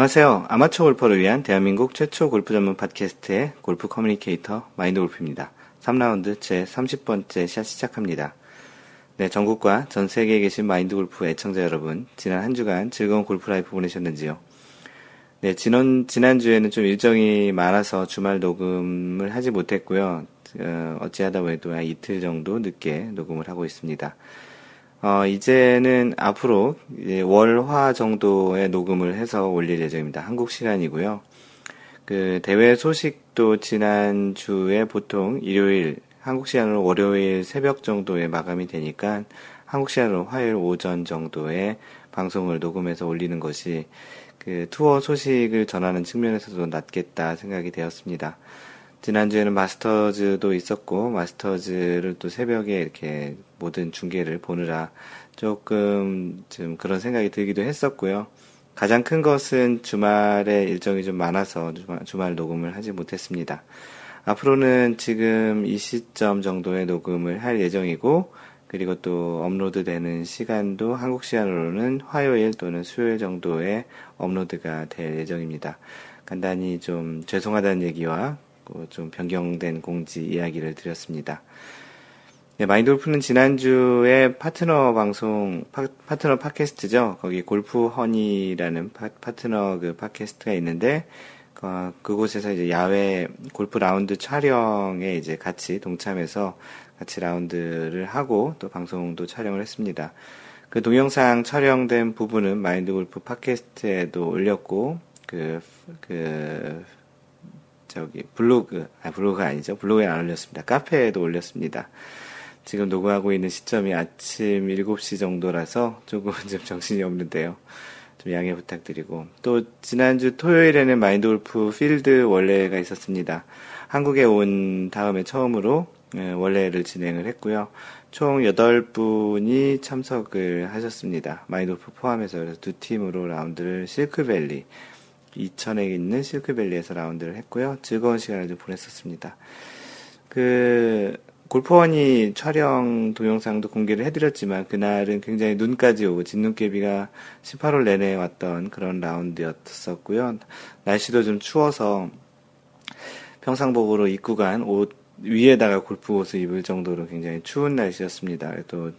안녕하세요. 아마추어 골퍼를 위한 대한민국 최초 골프 전문 팟캐스트의 골프 communicator 마인드 골프입니다. 3라운드 제 30번째 샷 시작합니다. 네, 전국과 전 세계에 계신 마인드 골프 애청자 여러분, 지난 한 주간 즐거운 골프 life 보내셨는지요? 네, 지난, 지난주에는 좀 일정이 많아서 주말 녹음을 하지 못했고요. 어, 어찌하다 보니까 이틀 정도 늦게 녹음을 하고 있습니다. 어, 이제는 앞으로 월화 정도의 녹음을 해서 올릴 예정입니다. 한국 시간이고요. 그 대회 소식도 지난 주에 보통 일요일, 한국 시간으로 월요일 새벽 정도에 마감이 되니까 한국 시간으로 화요일 오전 정도에 방송을 녹음해서 올리는 것이 그 투어 소식을 전하는 측면에서도 낫겠다 생각이 되었습니다. 지난주에는 마스터즈도 있었고, 마스터즈를 또 새벽에 이렇게 모든 중계를 보느라 조금 좀 그런 생각이 들기도 했었고요. 가장 큰 것은 주말에 일정이 좀 많아서 주말, 주말 녹음을 하지 못했습니다. 앞으로는 지금 이 시점 정도의 녹음을 할 예정이고, 그리고 또 업로드 되는 시간도 한국 시간으로는 화요일 또는 수요일 정도에 업로드가 될 예정입니다. 간단히 좀 죄송하다는 얘기와 좀 변경된 공지 이야기를 드렸습니다. 네, 마인드 골프는 지난주에 파트너 방송, 파, 트너 팟캐스트죠. 거기 골프 허니라는 파, 파트너 그 팟캐스트가 있는데, 어, 그곳에서 이제 야외 골프 라운드 촬영에 이제 같이 동참해서 같이 라운드를 하고 또 방송도 촬영을 했습니다. 그 동영상 촬영된 부분은 마인드 골프 팟캐스트에도 올렸고, 그, 그, 저기 블로그 아 블로그가 아니죠 블로그에 안 올렸습니다 카페에도 올렸습니다 지금 녹음하고 있는 시점이 아침 7시 정도라서 조금 좀 정신이 없는데요. 좀 양해 부탁드리고. 또 지난주 토요일에는 마인드 골프 필드 원래가 있었습니다. 한국에 온 다음에 처음으로 예, 원래를 진행을 했고요. 총 8분이 참석을 하셨습니다. 마인드 골프 포함해서 그래서 두 팀으로 라운드를 실크밸리 이천에 있는 실크밸리에서 라운드를 했고요. 즐거운 시간을 좀 보냈었습니다. 그 골프원이 촬영 동영상도 공개를 해드렸지만 그날은 굉장히 눈까지 오고 진눈깨비가 18월 내내 왔던 그런 라운드였었고요. 날씨도 좀 추워서 평상복으로 입고 간 옷 위에다가 골프 옷을 입을 정도로 굉장히 추운 날씨였습니다. 또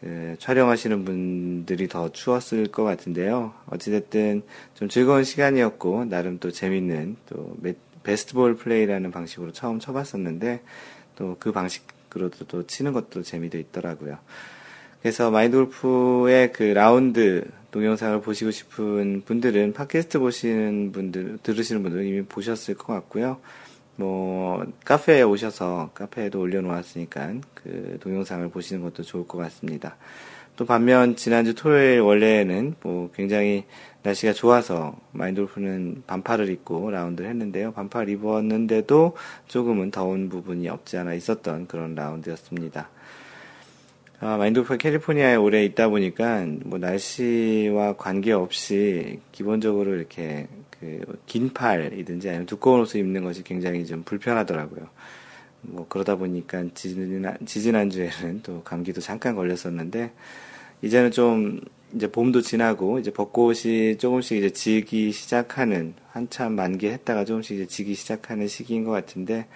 그 촬영하시는 분들이 더 추웠을 것 같은데요. 어찌됐든 좀 즐거운 시간이었고, 나름 또 재밌는, 또 베스트볼 플레이라는 방식으로 처음 쳐봤었는데, 또 그 방식으로도 또 치는 것도 재미도 있더라고요. 그래서 마인드 골프의 그 라운드 동영상을 보시고 싶은 분들은 팟캐스트 보시는 분들, 들으시는 분들은 이미 보셨을 것 같고요. 뭐 카페에 오셔서 카페에도 올려놓았으니까 그 동영상을 보시는 것도 좋을 것 같습니다. 또 반면 지난주 토요일 원래는 뭐 굉장히 날씨가 좋아서 마인돌프는 반팔을 입고 라운드를 했는데요. 반팔 입었는데도 조금은 더운 부분이 없지 않아 있었던 그런 라운드였습니다. 아, 마인돌프 캘리포니아에 오래 있다 보니까 뭐 날씨와 관계없이 기본적으로 이렇게 그 긴 팔이든지 아니면 두꺼운 옷을 입는 것이 굉장히 좀 불편하더라고요. 뭐 그러다 보니까 지지난, 지지난주에는 또 감기도 잠깐 걸렸었는데 이제는 좀 이제 봄도 지나고 이제 벚꽃이 조금씩 이제 지기 시작하는 한참 만개했다가 조금씩 이제 지기 시작하는 시기인 것 같은데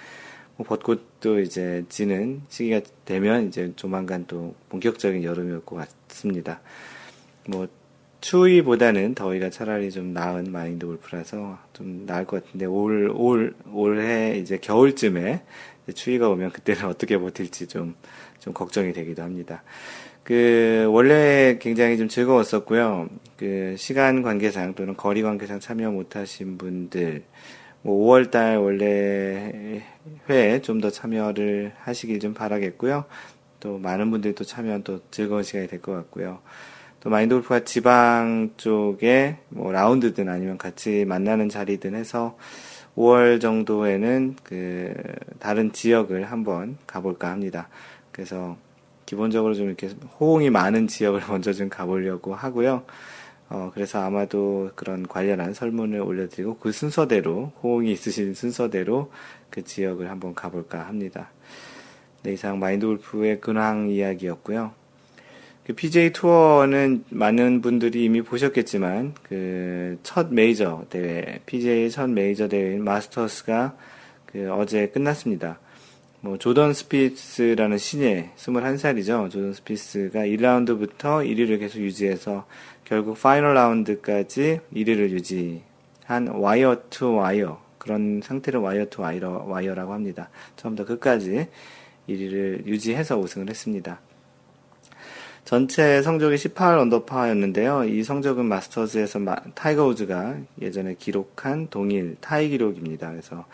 뭐 벚꽃도 이제 지는 시기가 되면 이제 조만간 또 본격적인 여름이 올 것 같습니다. 뭐 추위보다는 더위가 차라리 좀 나은 마인드 골프라서 좀 나을 것 같은데 올, 올, 올해 이제 겨울쯤에 이제 추위가 오면 그때는 어떻게 버틸지 좀, 좀 걱정이 되기도 합니다. 그, 원래 굉장히 좀 즐거웠었고요. 그, 시간 관계상 또는 거리 관계상 참여 못하신 분들, 뭐 5월달 원래 회에 좀 더 참여를 하시길 좀 바라겠고요. 또 많은 분들이 또 참여한 또 즐거운 시간이 될 것 같고요. 또 마인드 골프가 지방 쪽에 뭐 라운드든 아니면 같이 만나는 자리든 해서 5월 정도에는 그 다른 지역을 한번 가볼까 합니다. 그래서 기본적으로 좀 이렇게 호응이 많은 지역을 먼저 좀 가보려고 하고요. 어, 그래서 아마도 그런 관련한 설문을 올려드리고 그 순서대로, 호응이 있으신 순서대로 그 지역을 한번 가볼까 합니다. 네, 이상 마인드 골프의 근황 이야기였고요. 그 PJ 투어는 많은 분들이 이미 보셨겠지만 그 첫 메이저 대회, PJ 첫 메이저 대회인 마스터스가 그 어제 끝났습니다. 뭐 조던 스피스라는 신예 21살이죠. 조던 스피스가 1라운드부터 1위를 계속 유지해서 결국 final 라운드까지 1위를 유지한 와이어 투 와이어 그런 상태를 wire to wire, wire라고 합니다. 처음부터 끝까지 1위를 유지해서 우승을 했습니다. 전체 성적이 18 언더파였는데요. 이 성적은 마스터즈에서 타이거 우즈가 예전에 기록한 동일 타이 기록입니다. 그래서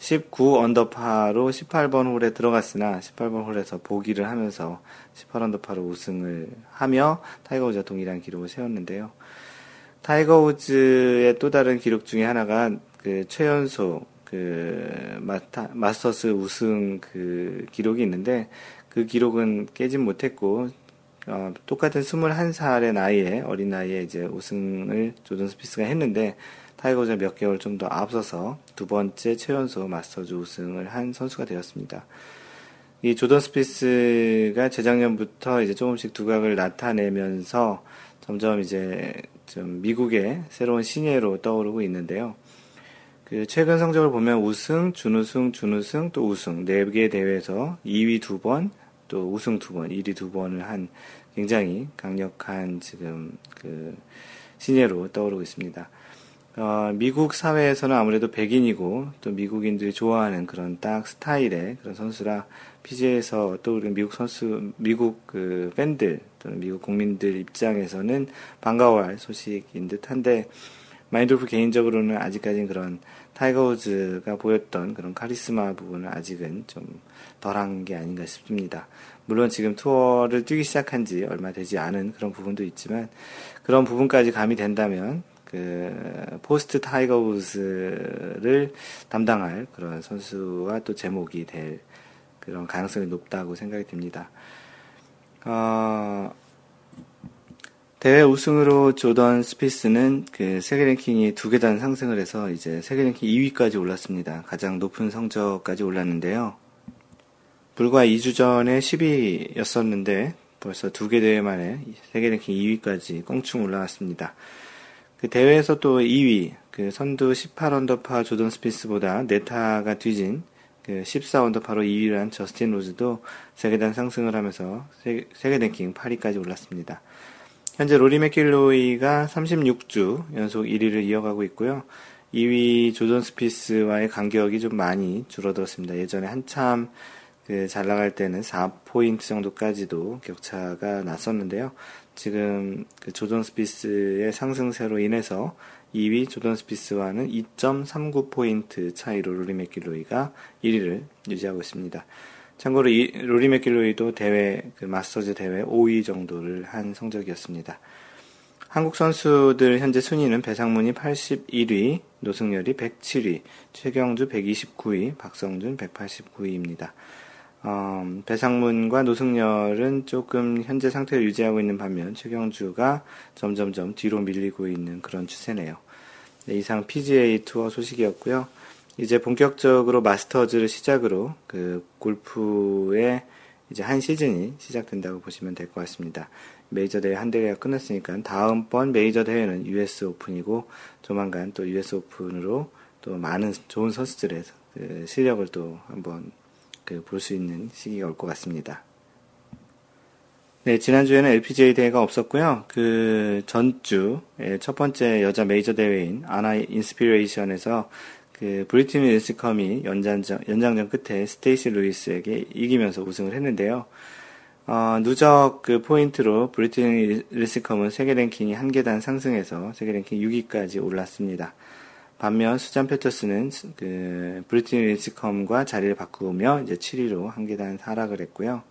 19 언더파로 18번 홀에 들어갔으나 18번 홀에서 보기를 하면서 18 언더파로 우승을 하며 타이거 우즈와 동일한 기록을 세웠는데요. 타이거 우즈의 또 다른 기록 중에 하나가 그 최연소 그 마타, 마스터스 우승 그 기록이 있는데 그 기록은 깨진 못했고 어, 똑같은 21살의 나이에 어린 나이에 이제 우승을 조던 스피스가 했는데 타이거 우즈가 몇 개월 좀 더 앞서서 두 번째 최연소 마스터즈 우승을 한 선수가 되었습니다. 이 조던 스피스가 재작년부터 이제 조금씩 두각을 나타내면서 점점 이제 좀 미국의 새로운 신예로 떠오르고 있는데요. 그 최근 성적을 보면 우승, 준우승, 준우승, 또 우승 네 개 대회에서 2위 두 번, 또 우승 두 번, 1위 두 번을 한 굉장히 강력한 지금 그 신예로 떠오르고 있습니다. 어, 미국 사회에서는 아무래도 백인이고 또 미국인들이 좋아하는 그런 딱 스타일의 그런 선수라 PGA에서 또 우리 미국 선수, 미국 그 팬들 또는 미국 국민들 입장에서는 반가워할 소식인 듯한데 마인드골프 개인적으로는 아직까지는 그런 타이거 우즈가 보였던 그런 카리스마 부분은 아직은 좀 덜한 게 아닌가 싶습니다. 물론 지금 투어를 뛰기 시작한 지 얼마 되지 않은 그런 부분도 있지만 그런 부분까지 가미된다면 그 post 타이거 우즈를 담당할 그런 선수와 또 재목이 될 그런 가능성이 높다고 생각이 듭니다. 어, 대회 우승으로 조던 스피스는 그 세계 랭킹이 두 계단 상승을 해서 이제 세계 랭킹 2위까지 올랐습니다. 가장 높은 성적까지 올랐는데요. 불과 2주 전에 10위였었는데 벌써 두 개 대회 만에 세계 랭킹 2위까지 껑충 올라왔습니다. 그 대회에서 또 2위, 그 선두 18언더파 조던 스피스보다 네 타가 뒤진 그 14언더파로 2위를 한 저스틴 로즈도 세 계단 상승을 하면서 세계, 세계 랭킹 8위까지 올랐습니다. 현재 로리 맥길로이가 36주 연속 1위를 이어가고 있고요. 2위 조던 스피스와의 간격이 좀 많이 줄어들었습니다. 예전에 한참 그 잘 나갈 때는 4포인트 정도까지도 격차가 났었는데요. 지금 그 조던 스피스의 상승세로 인해서 2위 조던 스피스와는 2.39포인트 차이로 로리 맥길로이가 1위를 유지하고 있습니다. 참고로 이, 로리 맥길로이도 대회, 그 마스터즈 대회 5위 정도를 한 성적이었습니다. 한국 선수들 현재 순위는 배상문이 81위, 노승열이 107위, 최경주 129위, 박성준 189위입니다. 어, 배상문과 노승열은 조금 현재 상태를 유지하고 있는 반면 최경주가 점점점 뒤로 밀리고 있는 그런 추세네요. 네, 이상 PGA 투어 소식이었고요. 이제 본격적으로 마스터즈를 시작으로 그 골프의 이제 한 시즌이 시작된다고 보시면 될 것 같습니다. 메이저 대회 한 대회가 끝났으니까 다음번 메이저 대회는 US 오픈이고 조만간 또 US 오픈으로 또 많은 좋은 선수들의 그 실력을 또 한번 그 볼 수 있는 시기가 올 것 같습니다. 네, 지난주에는 LPGA 대회가 없었고요. 그 전주 첫 번째 여자 메이저 대회인 아나 인스피레이션에서 그 브리티니 릴스컴이 연장전, 연장전 끝에 스테이시 루이스에게 이기면서 우승을 했는데요. 어, 누적 그 포인트로 브리티니 릴스컴은 세계 랭킹이 한 계단 상승해서 세계 랭킹 6위까지 올랐습니다. 반면 수잔 패터슨은 그 브리티니 린시컴과 자리를 바꾸며 이제 7위로 한 계단 하락을 했고요.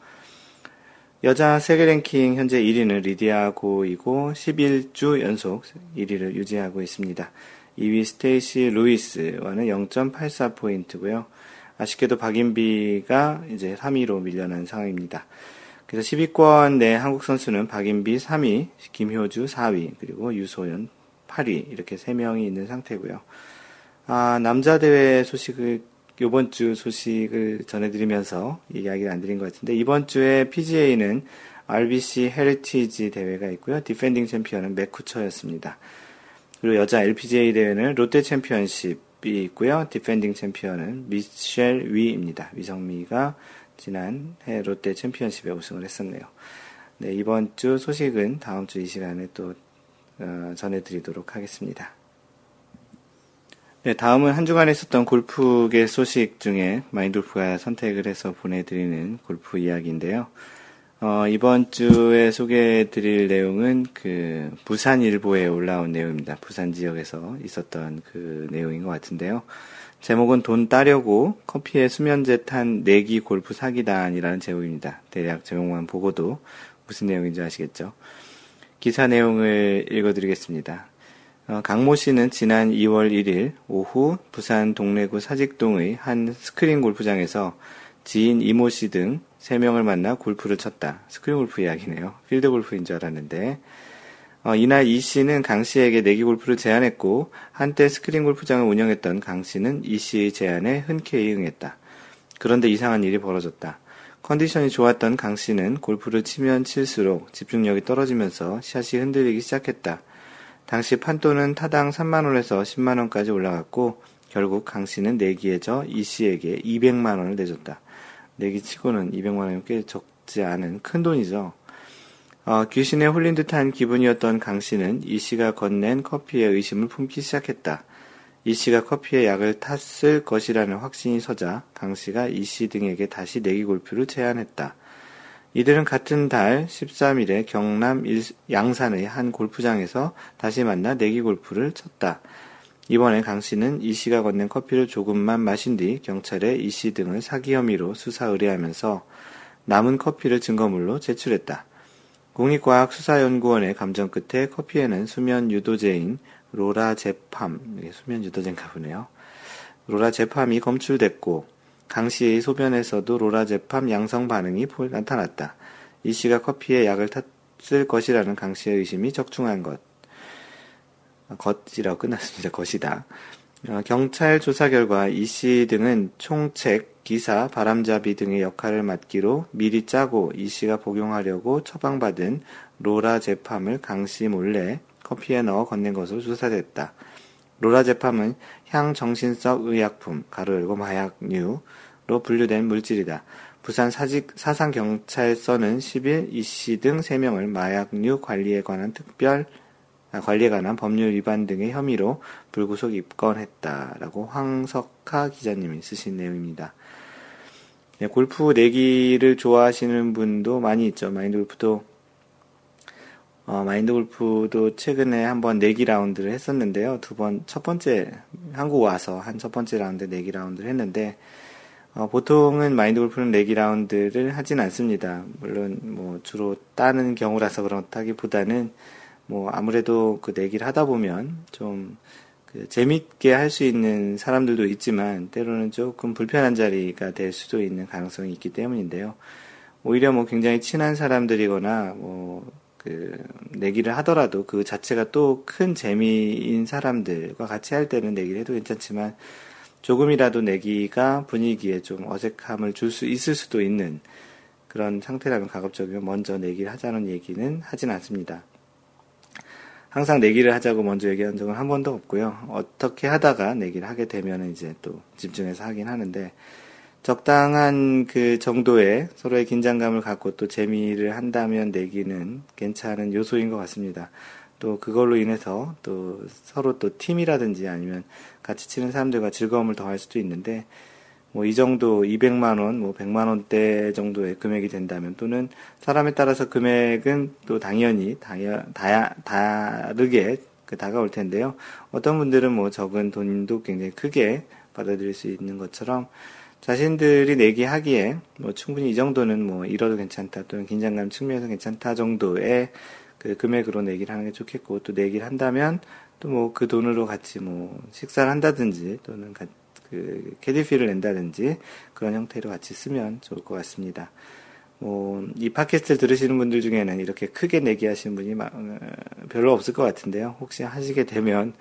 여자 세계 랭킹 현재 1위는 리디아 고이고 11주 연속 1위를 유지하고 있습니다. 2위 스테이시 루이스와는 0.84포인트고요. 아쉽게도 박인비가 이제 3위로 밀려난 상황입니다. 그래서 10위권 내 한국 선수는 박인비 3위, 김효주 4위, 그리고 유소연 8위 이렇게 3명이 있는 상태고요. 아, 남자 대회 소식을 이번 주 소식을 전해드리면서 이야기를 안 드린 것 같은데 이번 주에 PGA는 RBC 헤리티지 대회가 있고요. 디펜딩 챔피언은 맷 쿠처였습니다. 그리고 여자 LPGA 대회는 롯데 챔피언십이 있고요. 디펜딩 챔피언은 미셸 위입니다. 위성미가 지난 해 롯데 챔피언십에 우승을 했었네요. 네, 이번 주 소식은 다음 주 이 시간에 또 어, 전해드리도록 하겠습니다. 네, 다음은 한 주간에 있었던 골프계 소식 중에 마인돌프가 선택을 해서 보내드리는 골프 이야기인데요. 어, 이번 주에 소개해드릴 내용은 그 부산 일보에 올라온 내용입니다. 부산 지역에서 있었던 그 내용인 것 같은데요. 제목은 돈 따려고 커피에 수면제 탄 내기 골프 사기단이라는 제목입니다. 대략 제목만 보고도 무슨 내용인지 아시겠죠? 기사 내용을 읽어드리겠습니다. 어, 강모 씨는 지난 2월 1일 오후 부산 동래구 사직동의 한 스크린 골프장에서 지인 이모 씨 등 3명을 만나 골프를 쳤다. 스크린 골프 이야기네요. 필드 골프인 줄 알았는데 어, 이날 이 씨는 강 씨에게 내기 골프를 제안했고 한때 스크린 골프장을 운영했던 강 씨는 이 씨의 제안에 흔쾌히 응했다. 그런데 이상한 일이 벌어졌다. 컨디션이 좋았던 강 씨는 골프를 치면 칠수록 집중력이 떨어지면서 샷이 흔들리기 시작했다. 당시 판돈은 타당 3만원에서 10만원까지 올라갔고 결국 강 씨는 내기에 져 이 씨에게 200만원을 내줬다. 내기 치고는 200만원이 꽤 적지 않은 큰 돈이죠. 어, 귀신에 홀린 듯한 기분이었던 강 씨는 이 씨가 건넨 커피에 의심을 품기 시작했다. 이 씨가 커피에 약을 탔을 것이라는 확신이 서자 강 씨가 이 씨 등에게 다시 내기 골프를 제안했다. 이들은 같은 달 13일에 경남 양산의 한 골프장에서 다시 만나 내기 골프를 쳤다. 이번에 강 씨는 이 씨가 건넨 커피를 조금만 마신 뒤 경찰에 이 씨 등을 사기 혐의로 수사 의뢰하면서 남은 커피를 증거물로 제출했다. 국립과학수사연구원의 감정 끝에 커피에는 수면 유도제인 로라 제팜, 수면 유도제인가 보네요. 로라 제팜이 검출됐고 강 씨의 소변에서도 로라 제팜 양성 반응이 나타났다. 이 씨가 커피에 약을 탔을 것이라는 강 씨의 의심이 적중한 것. 것이라고 끝났습니다. 것이다. 어, 경찰 조사 결과 이 씨 등은 총책, 기사, 바람잡이 등의 역할을 맡기로 미리 짜고 이 씨가 복용하려고 처방받은 로라 제팜을 강 씨 몰래 커피에 넣어 건넨 것으로 조사됐다. 로라 제팜은 향정신성 의약품, 가로 열고 마약류로 분류된 물질이다. 부산 사직, 사상경찰서는 10일 이씨 등 3명을 마약류 관리에 관한 특별 아, 관리에 관한 법률 위반 등의 혐의로 불구속 입건했다라고 황석하 기자님이 쓰신 내용입니다. 네, 골프 내기를 좋아하시는 분도 많이 있죠. 마인드 골프도 어, 마인드 골프도 최근에 한번 내기 라운드를 했었는데요. 두 번, 첫 번째, 한국 와서 한 첫 번째 라운드 내기 라운드를 했는데, 어, 보통은 마인드 골프는 내기 라운드를 하진 않습니다. 물론, 뭐, 주로 따는 경우라서 그렇다기 보다는, 뭐 아무래도 그 내기를 하다 보면 좀 그 재밌게 할 수 있는 사람들도 있지만 때로는 조금 불편한 자리가 될 수도 있는 가능성이 있기 때문인데요. 오히려 뭐 굉장히 친한 사람들이거나 뭐 그 내기를 하더라도 그 자체가 또 큰 재미인 사람들과 같이 할 때는 내기를 해도 괜찮지만 조금이라도 내기가 분위기에 좀 어색함을 줄 수 있을 수도 있는 그런 상태라면 가급적이면 먼저 내기를 하자는 얘기는 하진 않습니다. 항상 내기를 하자고 먼저 얘기한 적은 한 번도 없고요. 어떻게 하다가 내기를 하게 되면 이제 또 집중해서 하긴 하는데 적당한 그 정도의 서로의 긴장감을 갖고 또 재미를 한다면 내기는 괜찮은 요소인 것 같습니다. 또 그걸로 인해서 또 서로 또 팀이라든지 아니면 같이 치는 사람들과 즐거움을 더할 수도 있는데 뭐 이 정도 200만 원, 뭐 100만 원대 정도의 금액이 된다면 또는 사람에 따라서 금액은 또 당연히 다야, 다야, 다르게 그 다가올 텐데요. 어떤 분들은 뭐 적은 돈도 굉장히 크게 받아들일 수 있는 것처럼 자신들이 내기 하기에 뭐 충분히 이 정도는 뭐 잃어도 괜찮다 또는 긴장감 측면에서 괜찮다 정도의 그 금액으로 내기를 하는 게 좋겠고 또 내기를 한다면 또 뭐 그 돈으로 같이 뭐 식사를 한다든지 또는 그 캐디피를 낸다든지 그런 형태로 같이 쓰면 좋을 것 같습니다. 뭐, 이 팟캐스트를 들으시는 분들 중에는 이렇게 크게 내기 하시는 분이 어, 별로 없을 것 같은데요. 혹시 하시게 되면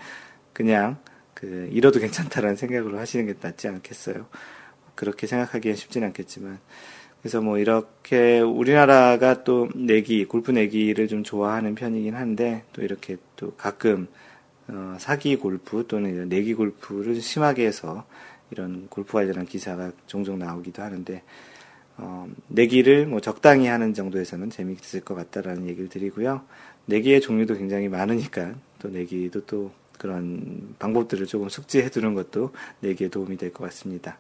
그냥 그 잃어도 괜찮다라는 생각으로 하시는 게 낫지 않겠어요. 그렇게 생각하기엔 쉽진 않겠지만 그래서 뭐 이렇게 우리나라가 또 내기, 골프 내기를 좀 좋아하는 편이긴 한데 또 이렇게 또 가끔 어, 사기 골프 또는 내기 골프를 심하게 해서 이런 골프 관련한 기사가 종종 나오기도 하는데 어, 내기를 뭐 적당히 하는 정도에서는 재미있을 것 같다라는 얘기를 드리고요. 내기의 종류도 굉장히 많으니까 또 내기도 또 그런 방법들을 조금 숙지해 두는 것도 내기에 도움이 될 것 같습니다.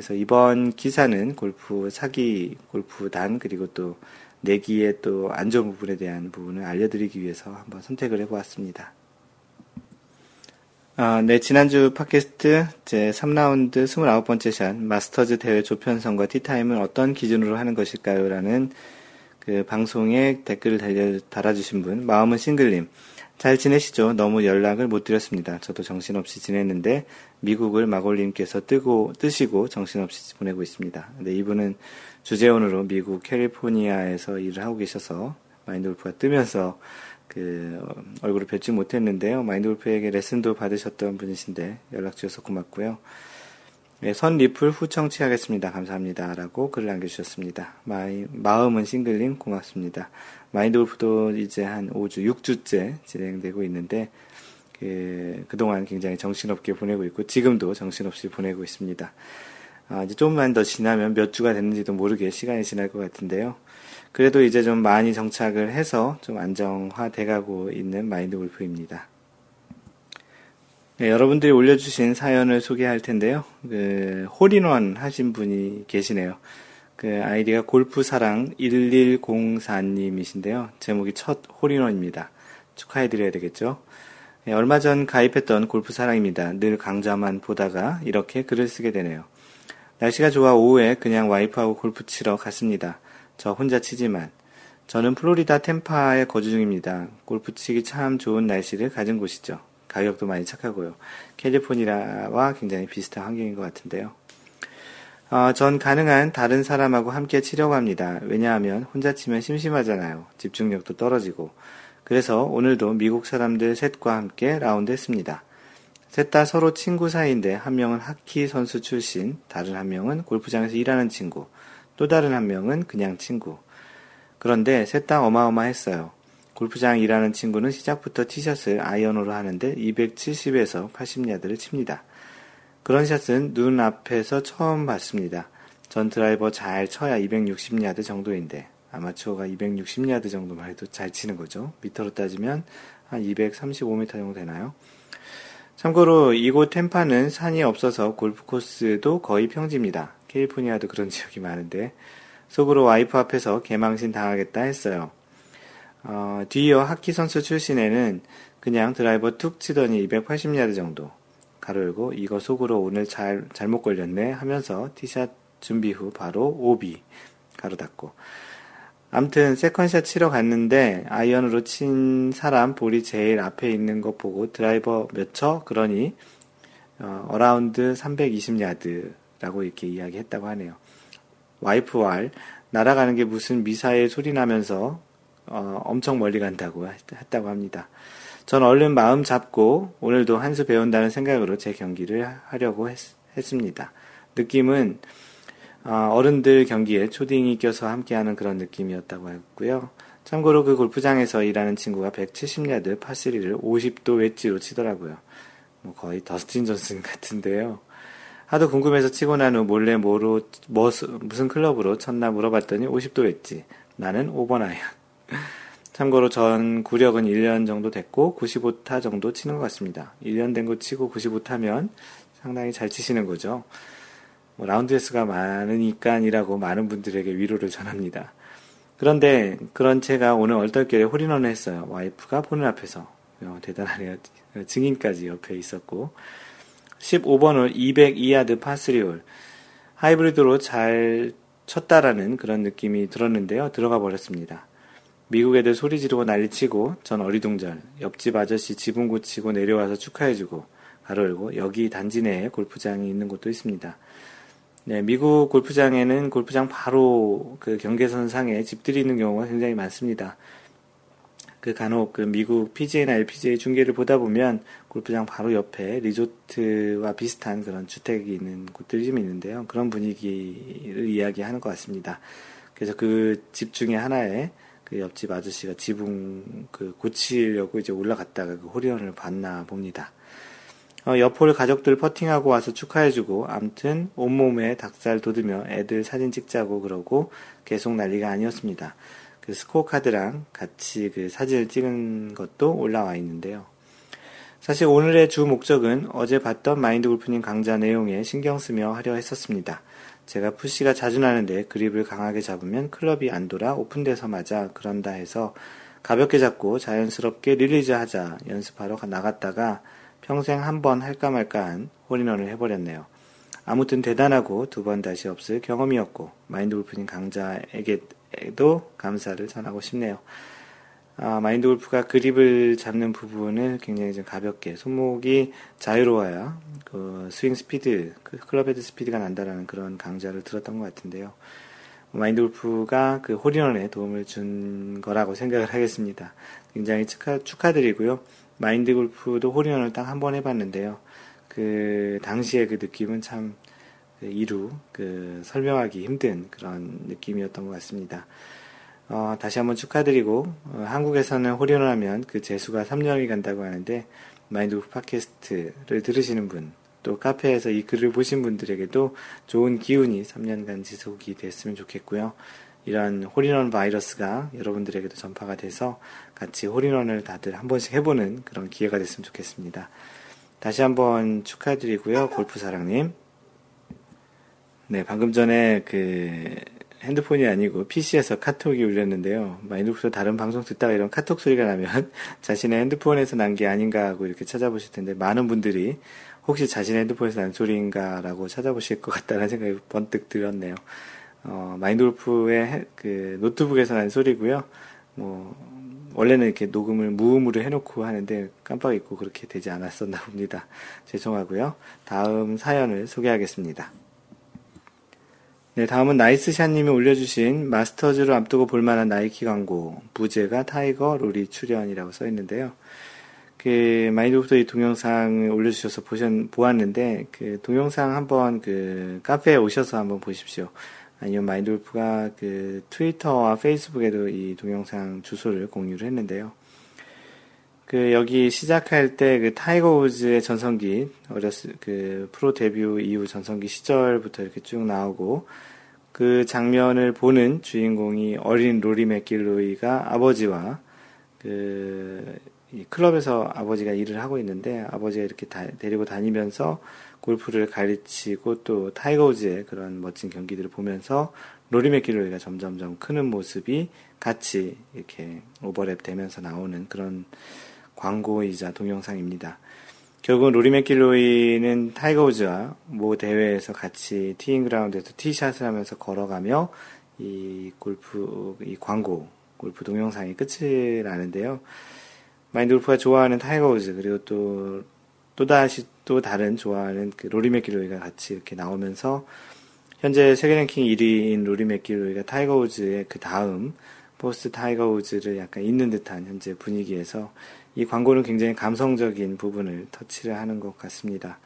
그래서 이번 기사는 골프 사기 골프단 그리고 또 내기의 또 안 좋은 부분에 대한 부분을 알려드리기 위해서 한번 선택을 해보았습니다. 아, 네, 지난주 팟캐스트 제 3라운드 29번째 샷 마스터즈 대회 조편성과 티타임은 어떤 기준으로 하는 것일까요? 라는 그 방송에 댓글을 달아주신 분, 마음은 싱글님. 잘 지내시죠? 너무 연락을 못 드렸습니다. 저도 정신없이 지냈는데 미국을 마골님께서 뜨고 뜨시고 정신없이 보내고 있습니다. 근데 이분은 주재원으로 미국 캘리포니아에서 일을 하고 계셔서 마인드 골프가 뜨면서 그 얼굴을 뵙지 못했는데요. 마인드 골프에게 레슨도 받으셨던 분이신데 연락 주셔서 고맙고요. 네, 선 리플 후 청취하겠습니다. 감사합니다. 라고 글을 남겨주셨습니다. 마이, 마음은 싱글님 고맙습니다. 마인드 골프도 이제 한 5주, 6주째 진행되고 있는데, 그, 그동안 굉장히 정신없게 보내고 있고, 지금도 정신없이 보내고 있습니다. 아, 이제 조금만 더 지나면 몇 주가 됐는지도 모르게 시간이 지날 것 같은데요. 그래도 이제 좀 많이 정착을 해서 좀 안정화돼 가고 있는 마인드 골프입니다. 네, 여러분들이 올려주신 사연을 소개할 텐데요. 그, 홀인원 하신 분이 계시네요. 그 아이디가 골프사랑 1104님이신데요. 제목이 첫 홀인원입니다. 축하해드려야 되겠죠. 네, 얼마 전 가입했던 골프사랑입니다. 늘 강좌만 보다가 이렇게 글을 쓰게 되네요. 날씨가 좋아 오후에 그냥 와이프하고 골프 치러 갔습니다. 저 혼자 치지만. 저는 플로리다 템파에 거주 중입니다. 골프 치기 참 좋은 날씨를 가진 곳이죠. 가격도 많이 착하고요. 캘리포니아와 굉장히 비슷한 환경인 것 같은데요. 어, 전 가능한 다른 사람하고 함께 치려고 합니다. 왜냐하면 혼자 치면 심심하잖아요. 집중력도 떨어지고. 그래서 오늘도 미국 사람들 셋과 함께 라운드 했습니다. 셋 다 서로 친구 사이인데 한 명은 하키 선수 출신, 다른 한 명은 골프장에서 일하는 친구, 또 다른 한 명은 그냥 친구. 그런데 셋 다 어마어마했어요. 골프장 일하는 친구는 시작부터 티샷을 아이언으로 하는데 270에서 80야드를 칩니다. 그런 샷은 눈 앞에서 처음 봤습니다. 전 드라이버 잘 쳐야 260야드 정도인데 아마추어가 260야드 정도만 해도 잘 치는 거죠. 미터로 따지면 한 235m 정도 되나요? 참고로 이곳 템파는 산이 없어서 골프 코스도 거의 평지입니다. 캘리포니아도 그런 지역이 많은데 속으로 와이프 앞에서 개망신 당하겠다 했어요. 어, 뒤이어 하키 선수 출신에는 그냥 드라이버 툭 치더니 280야드 정도. 가로 열고 이거 속으로 오늘 잘 잘못 걸렸네 하면서 티샷 준비 후 바로 오비 가로 닫고. 암튼 second shot 치러 갔는데 아이언으로 친 사람 볼이 제일 앞에 있는 것 보고 드라이버 몇 쳐? 그러니 어, around 320야드라고 이렇게 이야기했다고 하네요. 와이프 왈 날아가는 게 무슨 미사일 소리 나면서 어, 엄청 멀리 간다고 했다고 합니다. 전 얼른 마음 잡고 오늘도 한 수 배운다는 생각으로 제 경기를 하려고 했, 습니다 느낌은 어, 어른들 경기에 초딩이 껴서 함께하는 그런 느낌이었다고 했고요. 참고로 그 골프장에서 일하는 친구가 170야드 파3를 50도 웨지로 치더라고요. 뭐 거의 더스틴 존슨 같은데요. 하도 궁금해서 치고 난 후 몰래 뭐로, 뭐, 무슨 클럽으로 쳤나 물어봤더니 50도 웨지. 나는 5번 아이언. 참고로 전 구력은 1년 정도 됐고 95타 정도 치는 것 같습니다. 1년 된 거 치고 95타면 상당히 잘 치시는 거죠. 뭐 라운드 횟수가 많으니까이라고 많은 분들에게 위로를 전합니다. 그런데 그런 제가 오늘 얼떨결에 홀인원을 했어요. 와이프가 보는 앞에서 어, 대단하네요. 증인까지 옆에 있었고 15번을 202야드 파3홀 하이브리드로 잘 쳤다라는 그런 느낌이 들었는데요. 들어가 버렸습니다. 미국 애들 소리 지르고 난리치고 전 어리둥절 옆집 아저씨 지붕 고치고 내려와서 축하해주고 가로 열고 여기 단지 내에 골프장이 있는 곳도 있습니다. 네, 미국 골프장에는 골프장 바로 그 경계선 상에 집들이 있는 경우가 굉장히 많습니다. 그 간혹 그 미국 PGA나 LPGA 중계를 보다 보면 골프장 바로 옆에 리조트와 비슷한 그런 주택이 있는 곳들이 좀 있는데요. 그런 분위기를 이야기하는 것 같습니다. 그래서 그 집 중에 하나에 그 옆집 아저씨가 지붕 그 고치려고 이제 올라갔다가 그 호리원을 봤나 봅니다. 어, 옆홀 가족들 퍼팅하고 와서 축하해주고, 암튼 온몸에 닭살 돋으며 애들 사진 찍자고 그러고 계속 난리가 아니었습니다. 그 스코어 카드랑 같이 그 사진을 찍은 것도 올라와 있는데요. 사실 오늘의 주 목적은 어제 봤던 마인드 골프님 강좌 내용에 신경 쓰며 하려 했었습니다. 제가 푸시가 자주 나는데 그립을 강하게 잡으면 클럽이 안 돌아 오픈돼서 맞아 그런다 해서 가볍게 잡고 자연스럽게 release 하자 연습하러 나갔다가 평생 한 번 할까 말까 한 홀인원을 해버렸네요. 아무튼 대단하고 두 번 다시 없을 경험이었고 마인드 골프님 강좌에게도 감사를 전하고 싶네요. 아, 마인드 골프가 그립을 잡는 부분을 굉장히 좀 가볍게 손목이 자유로워야 그 스윙 스피드, 그 클럽 헤드 스피드가 난다라는 그런 강좌를 들었던 것 같은데요. 마인드 골프가 그 홀인원에 도움을 준 거라고 생각을 하겠습니다. 굉장히 축하, 축하드리고요. 마인드 골프도 홀인원을 딱 한 번 해봤는데요. 그 당시에 그 느낌은 참 이루 그 설명하기 힘든 그런 느낌이었던 것 같습니다. 어, 다시 한번 축하드리고 어, 한국에서는 홀인원 하면 그 재수가 3년이 간다고 하는데 마인드 골프 팟캐스트를 들으시는 분, 또 카페에서 이 글을 보신 분들에게도 좋은 기운이 3년간 지속이 됐으면 좋겠고요. 이런 홀인원 바이러스가 여러분들에게도 전파가 돼서 같이 홀인원을 다들 한 번씩 해보는 그런 기회가 됐으면 좋겠습니다. 다시 한번 축하드리고요. 골프사랑님. 네, 방금 전에 그 핸드폰이 아니고 PC에서 카톡이 울렸는데요. 마인드풀 다른 방송 듣다가 이런 카톡 소리가 나면 자신의 핸드폰에서 난 게 아닌가 하고 이렇게 찾아보실 텐데 많은 분들이 혹시 자신의 핸드폰에서 난 소리인가라고 찾아보실 것 같다는 생각이 번뜩 들었네요. 어, 마인드골프의 그 노트북에서 난 소리고요. 뭐 원래는 이렇게 녹음을 무음으로 해놓고 하는데 깜빡 잊고 그렇게 되지 않았었나 봅니다. 죄송하고요. 다음 사연을 소개하겠습니다. 네, 다음은 나이스샷님이 올려주신 마스터즈를 앞두고 볼만한 나이키 광고 부제가 타이거 로리 출연이라고 써 있는데요. 그 마인드부터 이 동영상을 올려주셔서 보셨 보았는데 그 동영상 한번 그 카페에 오셔서 한번 보십시오. 아니면 마인드 골프가 그 트위터와 페이스북에도 이 동영상 주소를 공유를 했는데요. 그 여기 시작할 때 그 타이거 우즈의 전성기 어렸을 그 프로 데뷔 이후 전성기 시절부터 이렇게 쭉 나오고 그 장면을 보는 주인공이 어린 로리 맥길로이가 아버지와 그 클럽에서 아버지가 일을 하고 있는데 아버지가 이렇게 다, 데리고 다니면서 골프를 가르치고 또 타이거 우즈의 그런 멋진 경기들을 보면서 로리 맥길로이가 점점점 크는 모습이 같이 이렇게 오버랩 되면서 나오는 그런 광고이자 동영상입니다. 결국은 로리 맥길로이는 타이거 우즈와 모 대회에서 같이 티잉 그라운드에서 티샷을 하면서 걸어가며 이 골프 이 광고 골프 동영상이 끝이 나는데요. 마인드 골프가 좋아하는 타이거 우즈 그리고 또 또다시 또 다른 좋아하는 그 로리 맥길로이가 같이 이렇게 나오면서 현재 세계 랭킹 1위인 로리 맥길로이가 타이거 우즈의 그 다음 포스트 타이거 우즈를 약간 잇는 듯한 현재 분위기에서 이 광고는 굉장히 감성적인 부분을 터치를 하는 것 같습니다.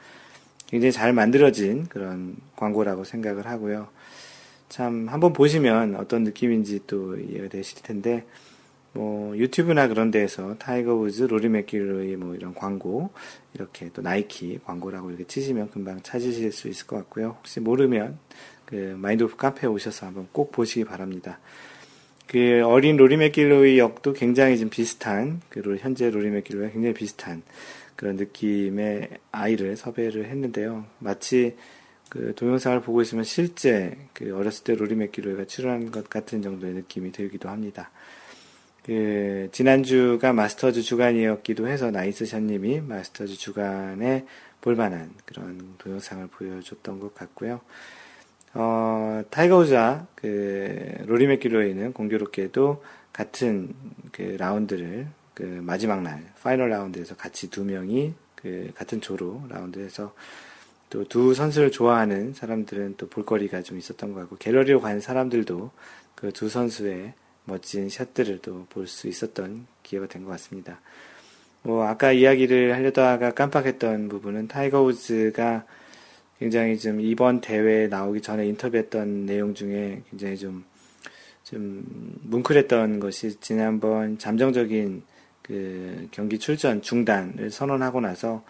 굉장히 잘 만들어진 그런 광고라고 생각을 하고요. 참 한번 보시면 어떤 느낌인지 또 이해가 되실 텐데 뭐 유튜브나 그런 데에서 타이거 우즈, 로리 맥길로이 뭐 이런 광고 이렇게 또 나이키 광고라고 이렇게 치시면 금방 찾으실 수 있을 것 같고요. 혹시 모르면 그 마인드 골프 카페에 오셔서 한번 꼭 보시기 바랍니다. 그 어린 로리 맥길로이 역도 굉장히 좀 비슷한 그 현재 로리 맥길로이가 굉장히 비슷한 그런 느낌의 아이를 섭외를 했는데요. 마치 그 동영상을 보고 있으면 실제 그 어렸을 때 로리 맥길로이가 출연한 것 같은 정도의 느낌이 들기도 합니다. 그 지난주가 마스터즈 주간이었기도 해서 나이스샷님이 마스터즈 주간에 볼만한 그런 동영상을 보여줬던 것 같고요. 어, 타이거 우즈와 그 로리 맥길로이는 공교롭게도 같은 그 라운드를 그 마지막 날 final 라운드에서 같이 두 명이 그 같은 조로 라운드에서 또 두 선수를 좋아하는 사람들은 또 볼거리가 좀 있었던 것 같고 갤러리로 간 사람들도 그 두 선수의 멋진 샷들을 또 볼 수 있었던 기회가 된 것 같습니다. 뭐 아까 이야기를 하려다가 깜빡했던 부분은 타이거 우즈가 굉장히 좀 이번 대회에 나오기 전에 인터뷰했던 내용 중에 굉장히 좀, 좀 뭉클했던 것이 지난번 잠정적인 그 경기 출전 중단을 선언하고 나서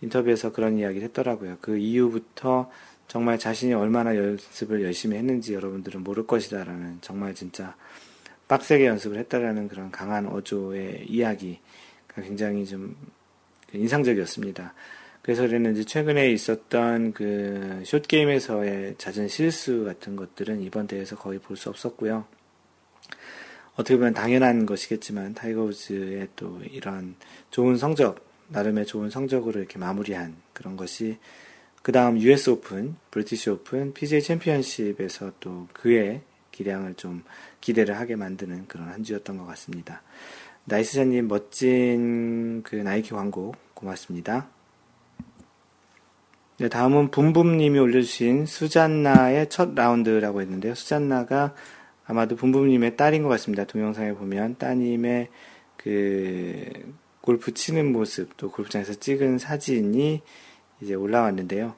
인터뷰에서 그런 이야기를 했더라고요. 그 이후부터 정말 자신이 얼마나 연습을 열심히 했는지 여러분들은 모를 것이다라는 정말 진짜 빡세게 연습을 했다라는 그런 강한 어조의 이야기가 굉장히 좀 인상적이었습니다. 그래서 그랬는지 최근에 있었던 그 short game에서의 잦은 실수 같은 것들은 이번 대회에서 거의 볼 수 없었고요. 어떻게 보면 당연한 것이겠지만 타이거 우즈의 또 이런 좋은 성적, 나름의 좋은 성적으로 이렇게 마무리한 그런 것이 그 다음 US 오픈, 브리티시 오픈, PGA 챔피언십에서 또 그의 기량을 좀 기대를 하게 만드는 그런 한 주였던 것 같습니다. 나이스샷님 멋진 그 나이키 광고 고맙습니다. 네, 다음은 붐붐님이 올려주신 수잔나의 첫 라운드라고 했는데요. 수잔나가 아마도 붐붐님의 딸인 것 같습니다. 동영상에 보면 따님의 그 골프 치는 모습, 또 골프장에서 찍은 사진이 이제 올라왔는데요.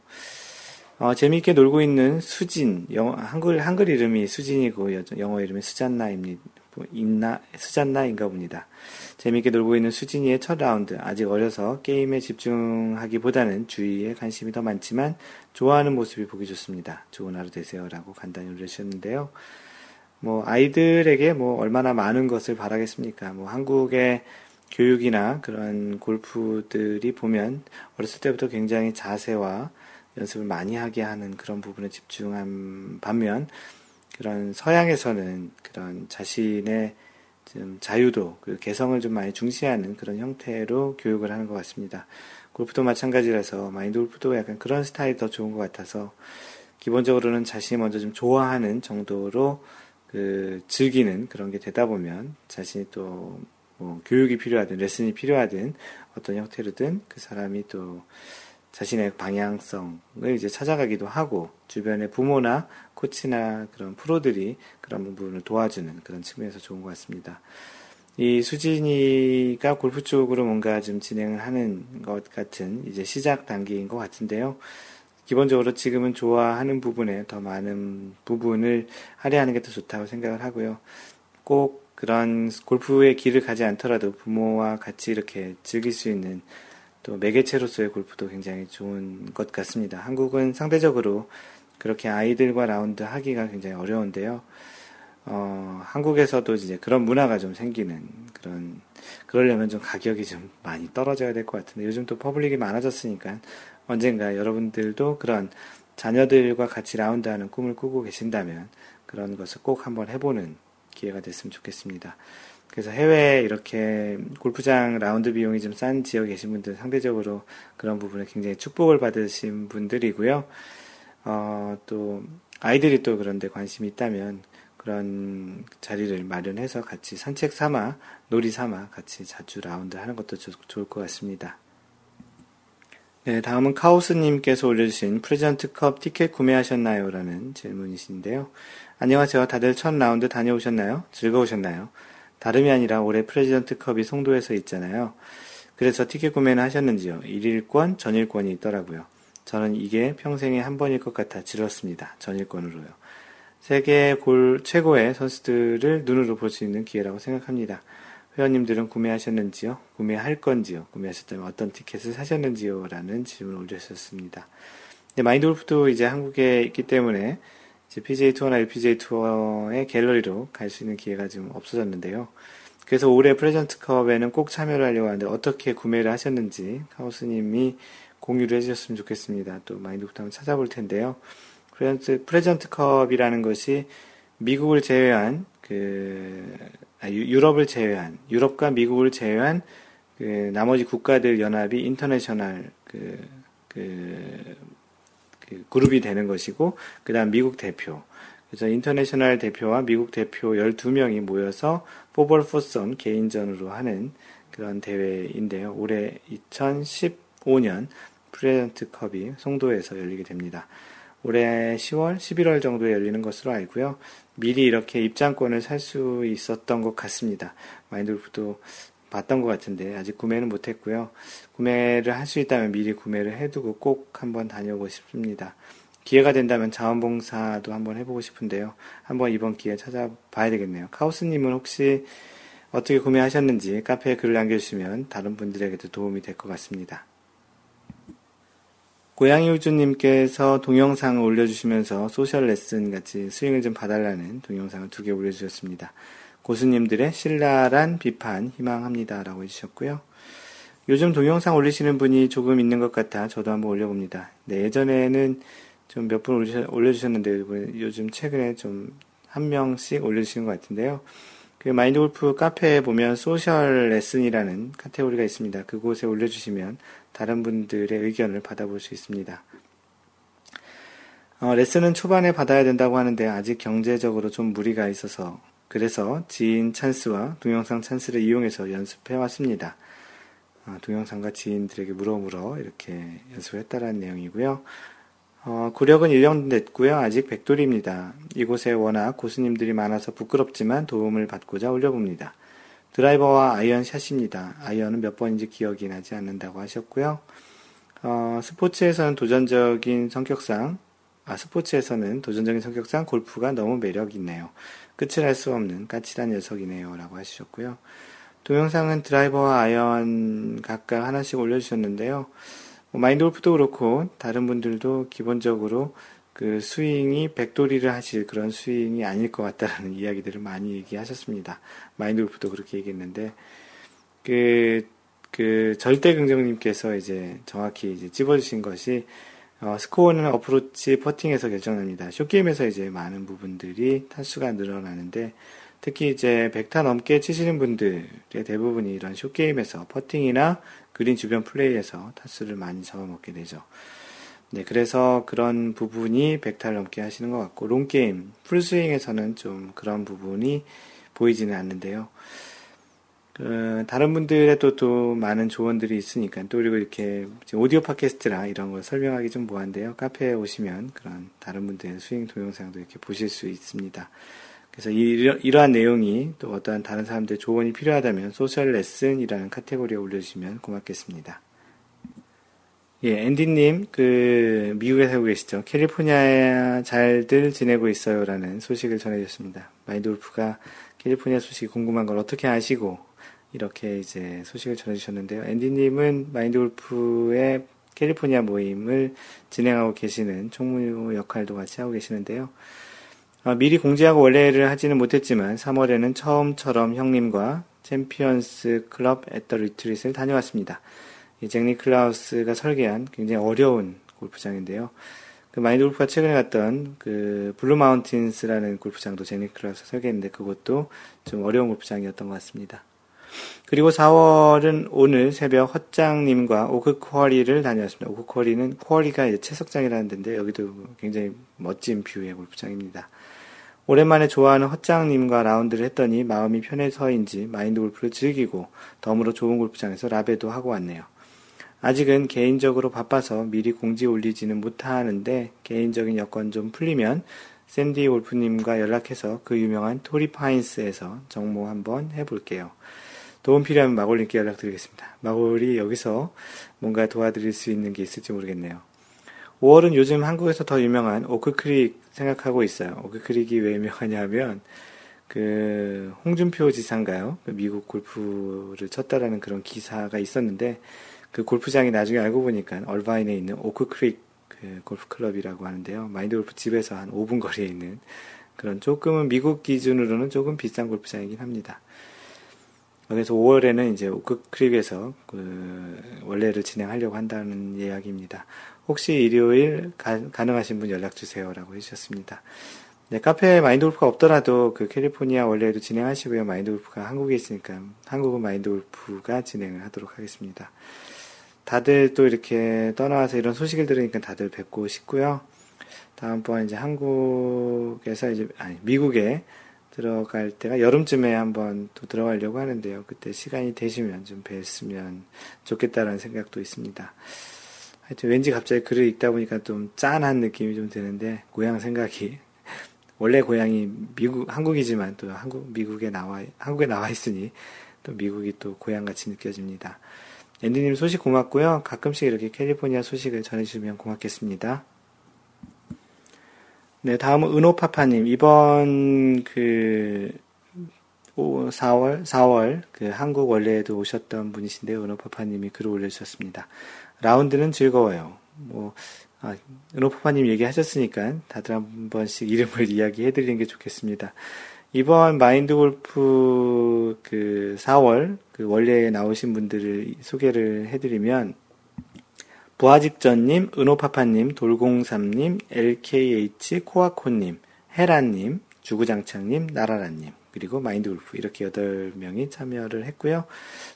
어, 재미있게 놀고 있는 수진, 영어, 한글, 한글 이름이 수진이고, 영어 이름이 수잔나입니다. 있나, 수잔나인가 봅니다. 재밌게 놀고 있는 수진이의 첫 라운드. 아직 어려서 게임에 집중하기보다는 주위에 관심이 더 많지만 좋아하는 모습이 보기 좋습니다. 좋은 하루 되세요. 라고 간단히 올려주셨는데요. 뭐, 아이들에게 뭐, 얼마나 많은 것을 바라겠습니까? 뭐, 한국의 교육이나 그런 골프들이 보면 어렸을 때부터 굉장히 자세와 연습을 많이 하게 하는 그런 부분에 집중한 반면 그런 서양에서는 그런 자신의 좀 자유도 그 개성을 좀 많이 중시하는 그런 형태로 교육을 하는 것 같습니다. 골프도 마찬가지라서 마인드 골프도 약간 그런 스타일이 더 좋은 것 같아서 기본적으로는 자신이 먼저 좀 좋아하는 정도로 그 즐기는 그런 게 되다 보면 자신이 또 뭐 교육이 필요하든 레슨이 필요하든 어떤 형태로든 그 사람이 또 자신의 방향성을 이제 찾아가기도 하고 주변의 부모나 코치나 그런 프로들이 그런 부분을 도와주는 그런 측면에서 좋은 것 같습니다. 이 수진이가 골프 쪽으로 뭔가 좀 진행을 하는 것 같은 이제 시작 단계인 것 같은데요. 기본적으로 지금은 좋아하는 부분에 더 많은 부분을 할애하는 게 더 좋다고 생각을 하고요. 꼭 그런 골프의 길을 가지 않더라도 부모와 같이 이렇게 즐길 수 있는 또 매개체로서의 골프도 굉장히 좋은 것 같습니다. 한국은 상대적으로 그렇게 아이들과 라운드 하기가 굉장히 어려운데요. 어, 한국에서도 이제 그런 문화가 좀 생기는 그런, 그러려면 좀 가격이 좀 많이 떨어져야 될 것 같은데 요즘 또 public이 많아졌으니까 언젠가 여러분들도 그런 자녀들과 같이 라운드 하는 꿈을 꾸고 계신다면 그런 것을 꼭 한번 해보는 기회가 됐으면 좋겠습니다. 그래서 해외에 이렇게 골프장 라운드 비용이 좀 싼 지역에 계신 분들 상대적으로 그런 부분에 굉장히 축복을 받으신 분들이고요. 어, 또 아이들이 또 그런데 관심이 있다면 그런 자리를 마련해서 같이 산책 삼아, 놀이 삼아 같이 자주 라운드 하는 것도 좋, 좋을 것 같습니다. 네, 다음은 카오스님께서 올려주신 프레지던트컵 티켓 구매하셨나요? 라는 질문이신데요. 안녕하세요. 다들 첫 라운드 다녀오셨나요? 즐거우셨나요? 다름이 아니라 올해 프레지던트 컵이 송도에서 있잖아요. 그래서 티켓 구매는 하셨는지요? 일일권, 전일권이 있더라고요. 저는 이게 평생에 한 번일 것 같아 질렀습니다. 전일권으로요. 세계 골, 최고의 선수들을 눈으로 볼 수 있는 기회라고 생각합니다. 회원님들은 구매하셨는지요? 구매할 건지요? 구매하셨다면 어떤 티켓을 사셨는지요? 라는 질문을 올려주셨습니다. 네, 마인드 골프도 이제 한국에 있기 때문에 이제 PGA 투어나 LPGA 투어의 갤러리로 갈 수 있는 기회가 좀 없어졌는데요. 그래서 올해 프레지던트 컵에는 꼭 참여를 하려고 하는데 어떻게 구매를 하셨는지 카오스님이 공유를 해주셨으면 좋겠습니다. 또 마인드 골프도 한번 찾아볼 텐데요. 프레지던트, 프레지던트 컵이라는 것이 미국을 제외한 그 아, 유럽을 제외한 유럽과 미국을 제외한 그 나머지 국가들 연합이 인터내셔널 그, 그 그 그룹이 되는 것이고 그 다음 미국 대표 그래서 인터내셔널 대표와 미국 대표 12명이 모여서 포볼 포섬 개인전으로 하는 그런 대회인데요. 올해 2015년 프레지던트 컵이 송도에서 열리게 됩니다. 올해 10월, 11월 정도에 열리는 것으로 알고요. 미리 이렇게 입장권을 살 수 있었던 것 같습니다. 마인드골프도 봤던 것 같은데 아직 구매는 못했고요. 구매를 할 수 있다면 미리 구매를 해두고 꼭 한번 다녀오고 싶습니다. 기회가 된다면 자원봉사도 한번 해보고 싶은데요. 한번 이번 기회에 찾아봐야 되겠네요. 카오스님은 혹시 어떻게 구매하셨는지 카페에 글을 남겨주시면 다른 분들에게도 도움이 될 것 같습니다. 고양이 우주님께서 동영상을 올려주시면서 social 레슨 같이 스윙을 좀 봐달라는 동영상을 두 개 올려주셨습니다. 고수님들의 신랄한 비판 희망합니다. 라고 해주셨고요. 요즘 동영상 올리시는 분이 조금 있는 것 같아 저도 한번 올려봅니다. 네, 예전에는 좀 몇 분 올려주셨는데 요즘 최근에 좀 한 명씩 올려주시는 것 같은데요. 그 마인드 골프 카페에 보면 social 레슨이라는 카테고리가 있습니다. 그곳에 올려주시면 다른 분들의 의견을 받아볼 수 있습니다. 어, 레슨은 초반에 받아야 된다고 하는데 아직 경제적으로 좀 무리가 있어서 그래서 지인 찬스와 동영상 찬스를 이용해서 연습해 왔습니다. 어, 동영상과 지인들에게 물어물어 이렇게 연습을 했다라는 내용이고요. 어, 구력은 1년 됐고요. 아직 백돌입니다. 이곳에 워낙 고수님들이 많아서 부끄럽지만 도움을 받고자 올려봅니다. 드라이버와 아이언 샷입니다. 아이언은 몇 번인지 기억이 나지 않는다고 하셨고요. 어, 스포츠에서는 도전적인 성격상, 아, 스포츠에서는 도전적인 성격상 골프가 너무 매력 있네요. 끝을 알 수 없는 까칠한 녀석이네요. 라고 하셨고요. 동영상은 드라이버와 아이언 각각 하나씩 올려주셨는데요. 뭐 마인드 골프도 그렇고 다른 분들도 기본적으로 그 스윙이 백돌이를 하실 그런 스윙이 아닐 것 같다라는 이야기들을 많이 얘기하셨습니다. 마인드 골프도 그렇게 얘기했는데 그, 그 절대 긍정님께서 이제 정확히 이제 찝어주신 것이 어, 스코어는 어프로치 퍼팅에서 결정납니다. short game에서 이제 많은 부분들이 타수가 늘어나는데 특히 이제 100타 넘게 치시는 분들의 대부분이 이런 short game에서 퍼팅이나 그린 주변 플레이에서 타수를 많이 잡아먹게 되죠. 네, 그래서 그런 부분이 100타를 넘게 하시는 것 같고, long game, 풀스윙에서는 좀 그런 부분이 보이지는 않는데요. 그, 다른 분들의 또, 또 많은 조언들이 있으니까, 또 그리고 이렇게 오디오 팟캐스트라 이런 걸 설명하기 좀 뭐한데요. 카페에 오시면 그런 다른 분들의 스윙 동영상도 이렇게 보실 수 있습니다. 그래서 이러, 이러한 내용이 또 어떠한 다른 사람들의 조언이 필요하다면 social 레슨이라는 카테고리에 올려주시면 고맙겠습니다. 예, 앤디님, 그, 미국에 살고 계시죠? 캘리포니아에 잘들 지내고 있어요. 라는 소식을 전해주셨습니다. 마인드 골프가 캘리포니아 소식이 궁금한 걸 어떻게 아시고, 이렇게 이제 소식을 전해주셨는데요. 앤디님은 마인드 골프의 캘리포니아 모임을 진행하고 계시는 총무 역할도 같이 하고 계시는데요. 어, 미리 공지하고 월례를 하지는 못했지만 3월에는 처음처럼 형님과 Champions Club at the Retreat을 다녀왔습니다. 잭 니클라우스가 설계한 굉장히 어려운 골프장인데요. 그 마인드 골프가 최근에 갔던 그 블루 마운틴스라는 골프장도 잭 니클라우스 설계했는데 그것도 좀 어려운 골프장이었던 것 같습니다. 그리고 4월은 오늘 새벽 헛장님과 Oak Quarry를 다녀왔습니다. Oak Quarry는 quarry가 채석장이라는 데인데 여기도 굉장히 멋진 뷰의 골프장입니다. 오랜만에 좋아하는 헛장님과 라운드를 했더니 마음이 편해서인지 마인드 골프를 즐기고 덤으로 좋은 골프장에서 라베도 하고 왔네요. 아직은 개인적으로 바빠서 미리 공지 올리지는 못하는데 개인적인 여건 좀 풀리면 샌디 골프님과 연락해서 그 유명한 토리 파인스에서 정모 한번 해볼게요. 도움 필요하면 마골님께 연락드리겠습니다. 마골이 여기서 뭔가 도와드릴 수 있는 게 있을지 모르겠네요. 5월은 요즘 한국에서 더 유명한 오크크릭 생각하고 있어요. 오크크릭이 왜 유명하냐 하면, 그, 홍준표 지사인가요? 그 미국 골프를 쳤다라는 그런 기사가 있었는데, 그 골프장이 나중에 알고 보니까 얼바인에 있는 오크크릭 그 골프 클럽이라고 하는데요. 마인드 골프 집에서 한 5분 거리에 있는 그런 조금은 미국 기준으로는 조금 비싼 골프장이긴 합니다. 그래서 5월에는 이제 오크크릭에서 그 원래를 진행하려고 한다는 이야기입니다. 혹시 일요일 가, 능하신 분 연락 주세요라고 해주셨습니다. 네, 카페에 마인드 골프가 없더라도 그 캘리포니아 원래도 진행하시고요. 마인드 골프가 한국에 있으니까 한국은 마인드 골프가 진행을 하도록 하겠습니다. 다들 또 이렇게 떠나와서 이런 소식을 들으니까 다들 뵙고 싶고요. 다음번 이제 한국에서 이제 아니 미국에 들어갈 때가 여름쯤에 한번 또 들어가려고 하는데요. 그때 시간이 되시면 좀 뵀으면 좋겠다라는 생각도 있습니다. 하여튼 왠지 갑자기 글을 읽다 보니까 좀 짠한 느낌이 좀 드는데 고향 생각이 원래 고향이 미국 한국이지만 또 한국 미국에 나와 한국에 나와 있으니 또 미국이 또 고향 같이 느껴집니다. 앤디님 소식 고맙고요. 가끔씩 이렇게 캘리포니아 소식을 전해주시면 고맙겠습니다. 네, 다음은 은호파파님. 이번 그 4월, 4월 그 한국 원래에도 오셨던 분이신데 은호파파님이 글을 올려주셨습니다. 라운드는 즐거워요. 뭐, 아, 은호파파님 얘기하셨으니까 다들 한 번씩 이름을 이야기해 드리는 게 좋겠습니다. 이번 마인드 골프 그 4월 그 원래에 나오신 분들을 소개를 해드리면 부하직전님, 은호파파님, 돌공삼님, LKH 코아코님, 헤라님, 주구장창님, 나라라님, 그리고 마인드골프 이렇게 여덟 명이 참여를 했고요.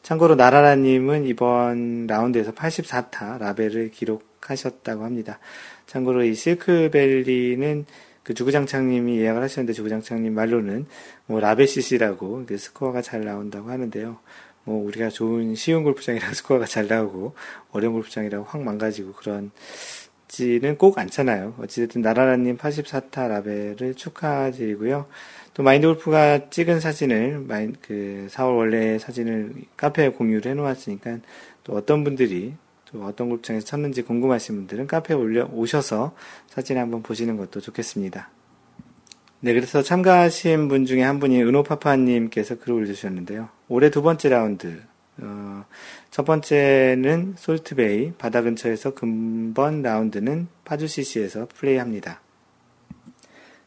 참고로 나라라님은 이번 라운드에서 84타 라벨을 기록하셨다고 합니다. 참고로 이 실크벨리는 그 주구장창님이 예약을 하셨는데 주구장창님 말로는 뭐 라벨 CC라고 스코어가 잘 나온다고 하는데요. 뭐 우리가 좋은 쉬운 골프장이라 스코어가 잘 나오고 어려운 골프장이라고 확 망가지고 그런 지는 꼭 않잖아요. 어찌됐든 나라라님 84타 라벨을 축하드리고요. 또 마인드 골프가 찍은 사진을 마인 그 4월 원래 사진을 카페에 공유를 해놓았으니까 또 어떤 분들이 또 어떤 골프장에서 쳤는지 궁금하신 분들은 카페에 올려 오셔서 사진 한번 보시는 것도 좋겠습니다. 네, 그래서 참가하신 분 중에 한 분이 은호파파님께서 글을 올려주셨는데요. 올해 두 번째 라운드, 어, 첫 번째는 솔트베이, 바다 근처에서 금번 라운드는 파주CC에서 플레이합니다.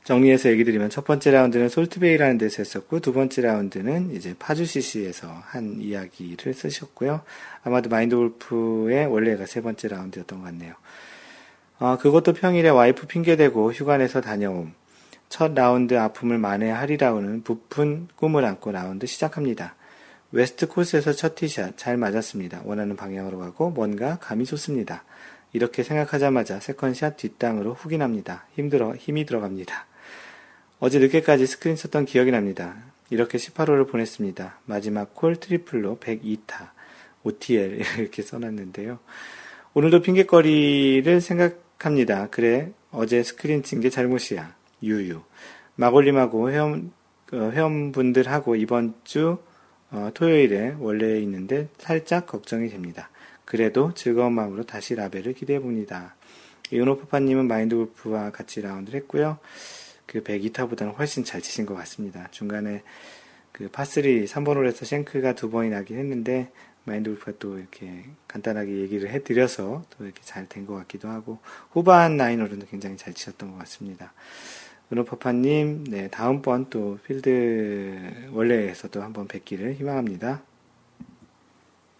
정리해서 얘기 드리면 첫 번째 라운드는 솔트베이라는 데서 했었고 두 번째 라운드는 이제 파주CC에서 한 이야기를 쓰셨고요. 아마도 마인드 골프의 월례가 세 번째 라운드였던 것 같네요. 어, 그것도 평일에 와이프 핑계대고 휴가 내서 다녀옴. 첫 라운드 아픔을 만회하리라고는 부푼 꿈을 안고 라운드 시작합니다. 웨스트 코스에서 첫 티샷 잘 맞았습니다. 원하는 방향으로 가고 뭔가 감이 좋습니다. 이렇게 생각하자마자 second shot 뒷땅으로 훅이 납니다. 힘들어 힘이 들어갑니다. 어제 늦게까지 스크린 쳤던 기억이 납니다. 이렇게 18홀을 보냈습니다. 마지막 홀 트리플로 102타 OTL 이렇게 써놨는데요. 오늘도 핑계거리를 생각합니다. 그래 어제 스크린 친 게 잘못이야. 유유. 마골님하고 회원, 어, 회원분들하고 이번 주 어, 토요일에 원래 있는데 살짝 걱정이 됩니다. 그래도 즐거운 마음으로 다시 라벨을 기대해 봅니다. 이은호파파님은 마인드 골프와 같이 라운드를 했고요. 그 102타보다는 훨씬 잘 치신 것 같습니다. 중간에 그 파3 3번 홀에서 쉔크가 두 번이 나긴 했는데 마인드 골프가 또 이렇게 간단하게 얘기를 해드려서 또 이렇게 잘 된 것 같기도 하고 후반 라인 홀은 굉장히 잘 치셨던 것 같습니다. 은호파파님, 네, 다음번 또 필드 원래에서도 한번 뵙기를 희망합니다.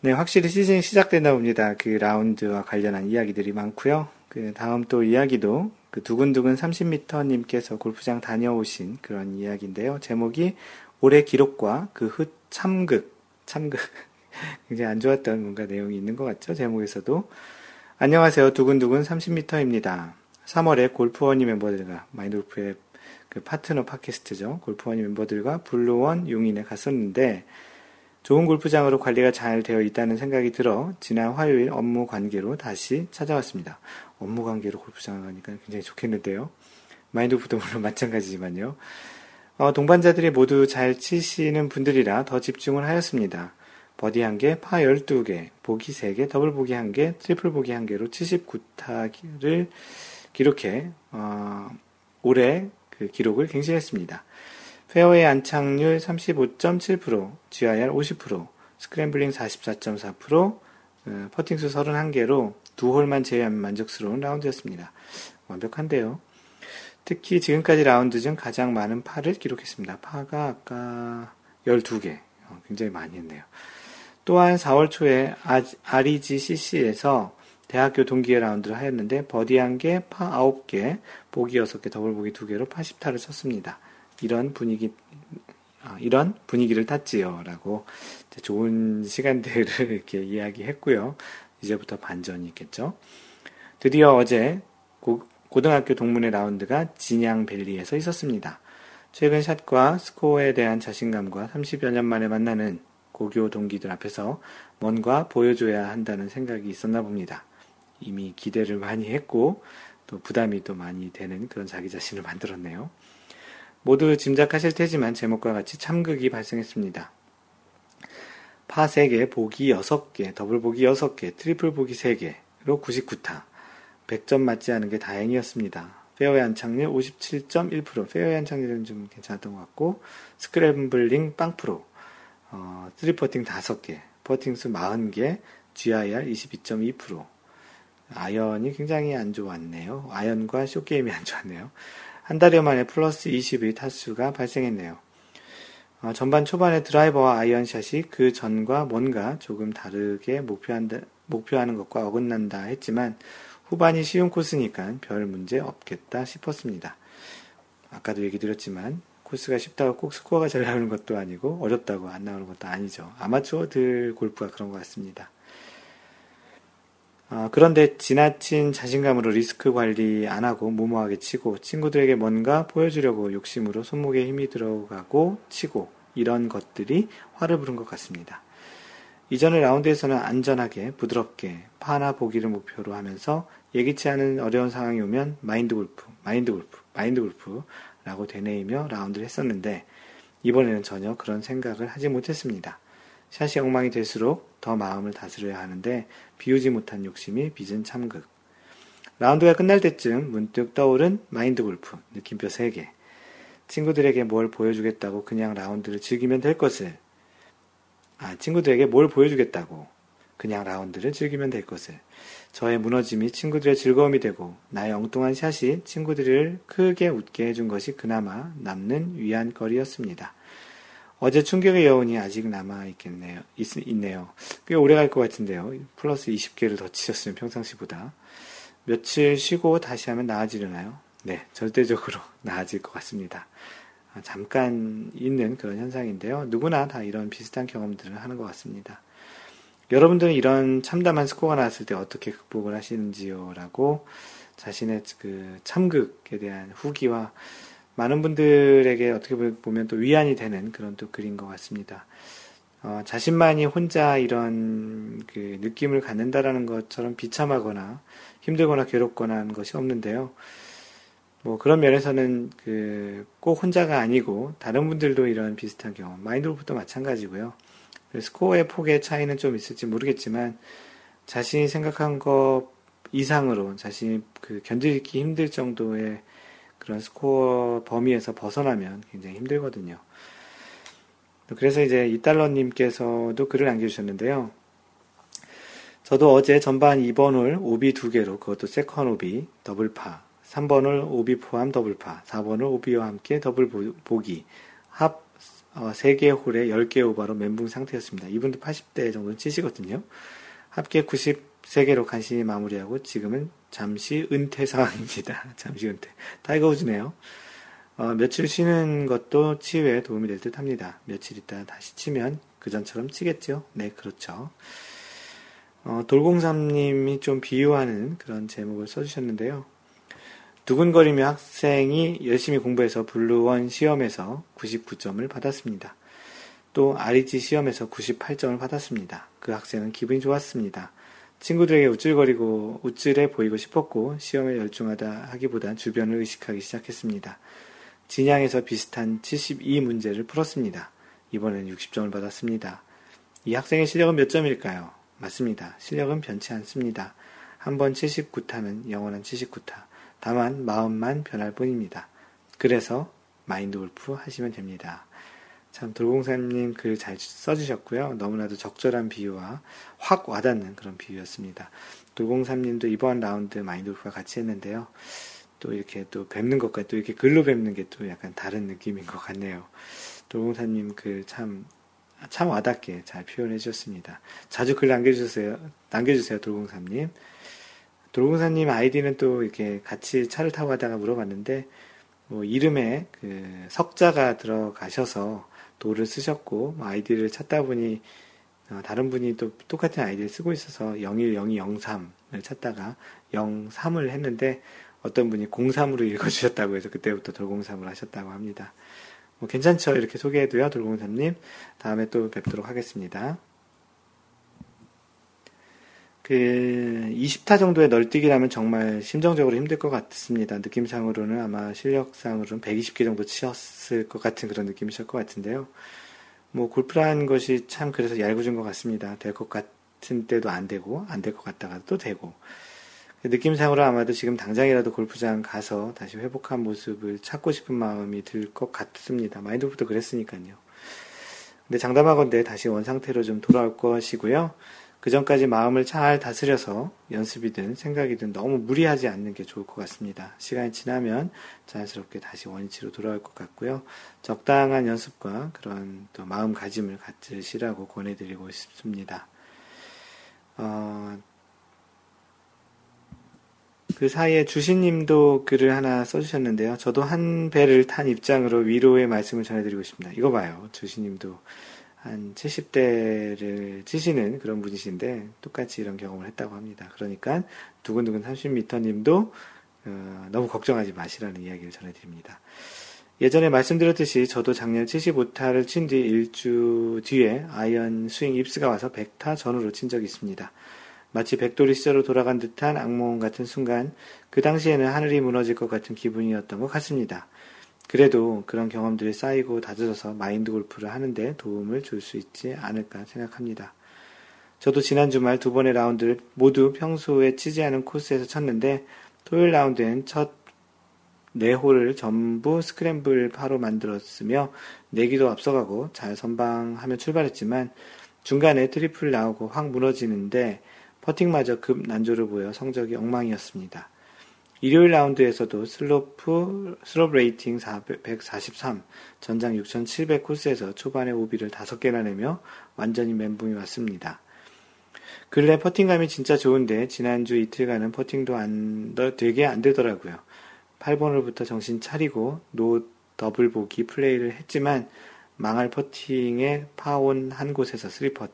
네, 확실히 시즌이 시작된다 봅니다. 그 라운드와 관련한 이야기들이 많고요. 그 다음 또 이야기도 그 두근두근 30m님께서 골프장 다녀오신 그런 이야기인데요. 제목이 올해 기록과 그후 참극, 참극. 굉장히 안 좋았던 뭔가 내용이 있는 것 같죠? 제목에서도. 안녕하세요. 두근두근 30m입니다. 3월에 골프원이 멤버들과 마인드골프의 그 파트너 팟캐스트죠. 골프원이 멤버들과 블루원 용인에 갔었는데 좋은 골프장으로 관리가 잘 되어 있다는 생각이 들어 지난 화요일 업무 관계로 다시 찾아왔습니다. 업무 관계로 골프장을 가니까 굉장히 좋겠는데요. 마인드골프도 물론 마찬가지지만요. 어, 동반자들이 모두 잘 치시는 분들이라 더 집중을 하였습니다. 버디 1개, 파 12개, 보기 3개, 더블 보기 1개, 트리플 보기 1개로 79타를 기록해 어, 올해 그 기록을 갱신했습니다. 페어웨이 안착률 35.7%, GIR 50%, scrambling 44.4%, 어, 퍼팅수 31개로 두 홀만 제외하면 만족스러운 라운드였습니다. 완벽한데요. 특히 지금까지 라운드 중 가장 많은 파를 기록했습니다. 파가 아까 12개. 어, 굉장히 많이 했네요. 또한 4월 초에 REGCC에서 대학교 동기의 라운드를 하였는데 버디 1개, 파 9개, 보기 6개, 더블 보기 2개로 80타를 쳤습니다. 이런 분위기 아, 이런 분위기를 탔지요. 라고 좋은 시간들을 이렇게 이야기했고요. 이제부터 반전이 있겠죠. 드디어 어제 고, 고등학교 동문회 라운드가 진양밸리에서 있었습니다. 최근 샷과 스코어에 대한 자신감과 30여 년 만에 만나는 고교 동기들 앞에서 뭔가 보여줘야 한다는 생각이 있었나 봅니다. 이미 기대를 많이 했고 또 부담이 또 많이 되는 그런 자기 자신을 만들었네요. 모두 짐작하실 테지만 제목과 같이 참극이 발생했습니다. 파 3개, 보기 6개, 더블 보기 6개, 트리플 보기 3개로 99타. 100점 맞지 않은 게 다행이었습니다. 페어웨이 안착률 57.1%, 페어웨이 안착률은 좀 괜찮았던 것 같고, scrambling 빵 프로, 어, 3퍼팅 5개, 퍼팅수 40개, GIR 22.2%. 아이언이 굉장히 안 좋았네요. 아이언과 short game이 안 좋았네요. 한 달여 만에 플러스 20의 타수가 발생했네요. 어, 전반 초반에 드라이버와 아이언샷이 그 전과 뭔가 조금 다르게 목표한다, 목표하는 것과 어긋난다 했지만 후반이 쉬운 코스니까 별 문제 없겠다 싶었습니다. 아까도 얘기 드렸지만 코스가 쉽다고 꼭 스코어가 잘 나오는 것도 아니고 어렵다고 안 나오는 것도 아니죠. 아마추어들 골프가 그런 것 같습니다. 어, 그런데 지나친 자신감으로 리스크 관리 안 하고 무모하게 치고 친구들에게 뭔가 보여주려고 욕심으로 손목에 힘이 들어가고 치고 이런 것들이 화를 부른 것 같습니다. 이전의 라운드에서는 안전하게 부드럽게 파나 보기를 목표로 하면서 예기치 않은 어려운 상황이 오면 마인드 골프, 마인드 골프, 마인드 골프라고 되뇌이며 라운드를 했었는데 이번에는 전혀 그런 생각을 하지 못했습니다. 샷이 엉망이 될수록 더 마음을 다스려야 하는데 비우지 못한 욕심이 빚은 참극. 라운드가 끝날 때쯤 문득 떠오른 마인드 골프 느낌표 3개. 친구들에게 뭘 보여주겠다고 그냥 라운드를 즐기면 될 것을. 아, 친구들에게 뭘 보여주겠다고 그냥 라운드를 즐기면 될 것을. 저의 무너짐이 친구들의 즐거움이 되고 나의 엉뚱한 샷이 친구들을 크게 웃게 해준 것이 그나마 남는 위안거리였습니다. 어제 충격의 여운이 아직 남아 있겠네요. 있, 있네요. 꽤 오래 갈 것 같은데요. 플러스 20개를 더 치셨으면 평상시보다. 며칠 쉬고 다시 하면 나아지려나요? 네, 절대적으로 나아질 것 같습니다. 아, 잠깐 있는 그런 현상인데요. 누구나 다 이런 비슷한 경험들을 하는 것 같습니다. 여러분들은 이런 참담한 스코어가 나왔을 때 어떻게 극복을 하시는지요? 라고 자신의 그 참극에 대한 후기와 많은 분들에게 어떻게 보면 또 위안이 되는 그런 또 글인 것 같습니다. 어, 자신만이 혼자 이런 그 느낌을 갖는다라는 것처럼 비참하거나 힘들거나 괴롭거나 하는 것이 없는데요. 뭐 그런 면에서는 그 꼭 혼자가 아니고 다른 분들도 이런 비슷한 경험, 마인드골프도 마찬가지고요. 스코어의 폭의 차이는 좀 있을지 모르겠지만 자신이 생각한 것 이상으로 자신이 그 견디기 힘들 정도의 그런 스코어 범위에서 벗어나면 굉장히 힘들거든요. 그래서 이제 이달러님께서도 글을 남겨주셨는데요. 저도 어제 전반 2번 홀 오비 두 개로 그것도 second 오비 double par 3번 홀 오비 포함 double par 4번 홀 오비와 함께 더블 보기 합 어, 3개 홀에 10개 오버로 멘붕 상태였습니다. 이분도 80대 정도 치시거든요. 합계 93개로 간신히 마무리하고 지금은 잠시 은퇴 상황입니다. 잠시 은퇴. 타이거 우즈네요. 어, 며칠 쉬는 것도 치유에 도움이 될 듯 합니다. 며칠 있다 다시 치면 그전처럼 치겠죠? 네, 그렇죠. 어, 돌공삼님이 좀 비유하는 그런 제목을 써주셨는데요. 두근거리며 학생이 열심히 공부해서 블루원 시험에서 99점을 받았습니다. 또 REG 시험에서 98점을 받았습니다. 그 학생은 기분이 좋았습니다. 친구들에게 우쭐거리고 우쭐해 보이고 싶었고 시험에 열중하다 하기보다 주변을 의식하기 시작했습니다. 진양에서 비슷한 72문제를 풀었습니다. 이번에는 60점을 받았습니다. 이 학생의 실력은 몇 점일까요? 맞습니다. 실력은 변치 않습니다. 한 번 79타는 영원한 79타. 다만 마음만 변할 뿐입니다. 그래서 마인드 골프 하시면 됩니다. 참 돌공사님 글 잘 써주셨고요. 너무나도 적절한 비유와 확 와닿는 그런 비유였습니다. 돌공삼님도 이번 라운드 마인드골프와 같이 했는데요. 또 이렇게 또 뵙는 것과 또 이렇게 글로 뵙는 게 또 약간 다른 느낌인 것 같네요. 돌공삼님 글 참, 참 와닿게 잘 표현해 주셨습니다. 자주 글 남겨주세요. 남겨주세요, 돌공삼님. 돌공삼님 아이디는 또 이렇게 같이 차를 타고 가다가 물어봤는데, 뭐, 이름에 그 석자가 들어가셔서 도를 쓰셨고 뭐 아이디를 찾다 보니 어, 다른 분이 또 똑같은 아이디를 쓰고 있어서 010203을 찾다가 03을 했는데 어떤 분이 03으로 읽어주셨다고 해서 그때부터 돌공삼을 하셨다고 합니다. 뭐 괜찮죠? 이렇게 소개해도요, 돌공삼님. 다음에 또 뵙도록 하겠습니다. 그 20타 정도의 널뛰기라면 정말 심정적으로 힘들 것 같습니다. 느낌상으로는 아마 실력상으로는 120개 정도 치셨을 것 같은 그런 느낌이실 것 같은데요. 뭐 골프라는 것이 참 그래서 얄궂은 것 같습니다. 될 것 같은 때도 안 되고 안 될 것 같다가 또 되고 느낌상으로 아마도 지금 당장이라도 골프장 가서 다시 회복한 모습을 찾고 싶은 마음이 들 것 같습니다. 마인드부터 그랬으니까요. 근데 장담하건대 다시 원상태로 좀 돌아올 것이고요. 그 전까지 마음을 잘 다스려서 연습이든 생각이든 너무 무리하지 않는 게 좋을 것 같습니다. 시간이 지나면 자연스럽게 다시 원위치로 돌아올 것 같고요. 적당한 연습과 그런 또 마음가짐을 갖으시라고 권해드리고 싶습니다. 어, 그 사이에 주신님도 글을 하나 써주셨는데요. 저도 한 배를 탄 입장으로 위로의 말씀을 전해드리고 싶습니다. 이거 봐요. 주신님도 한 70대를 치시는 그런 분이신데 똑같이 이런 경험을 했다고 합니다. 그러니까 두근두근 30m 님도 어, 너무 걱정하지 마시라는 이야기를 전해드립니다. 예전에 말씀드렸듯이 저도 작년 75타를 친 뒤 일주 뒤에 아이언 스윙 입스가 와서 100타 전후로 친 적이 있습니다. 마치 백돌이 시절로 돌아간 듯한 악몽 같은 순간 그 당시에는 하늘이 무너질 것 같은 기분이었던 것 같습니다. 그래도 그런 경험들이 쌓이고 다져져서 마인드 골프를 하는데 도움을 줄 수 있지 않을까 생각합니다. 저도 지난 주말 두 번의 라운드를 모두 평소에 치지 않은 코스에서 쳤는데 토요일 라운드엔 첫 4홀을 전부 스크램블 파로 만들었으며 내기도 앞서가고 잘 선방하며 출발했지만 중간에 트리플 나오고 확 무너지는데 퍼팅마저 급 난조를 보여 성적이 엉망이었습니다. 일요일 라운드에서도 slope, slope rating 143, 전장 6700 코스에서 초반에 오비를 5개나 내며 완전히 멘붕이 왔습니다. 근래 퍼팅감이 진짜 좋은데 지난주 이틀간은 퍼팅도 안, 되게 안 되더라고요. 8번 홀부터 정신 차리고 no double bogey 플레이를 했지만 망할 퍼팅에 파온 한 곳에서 3퍼트.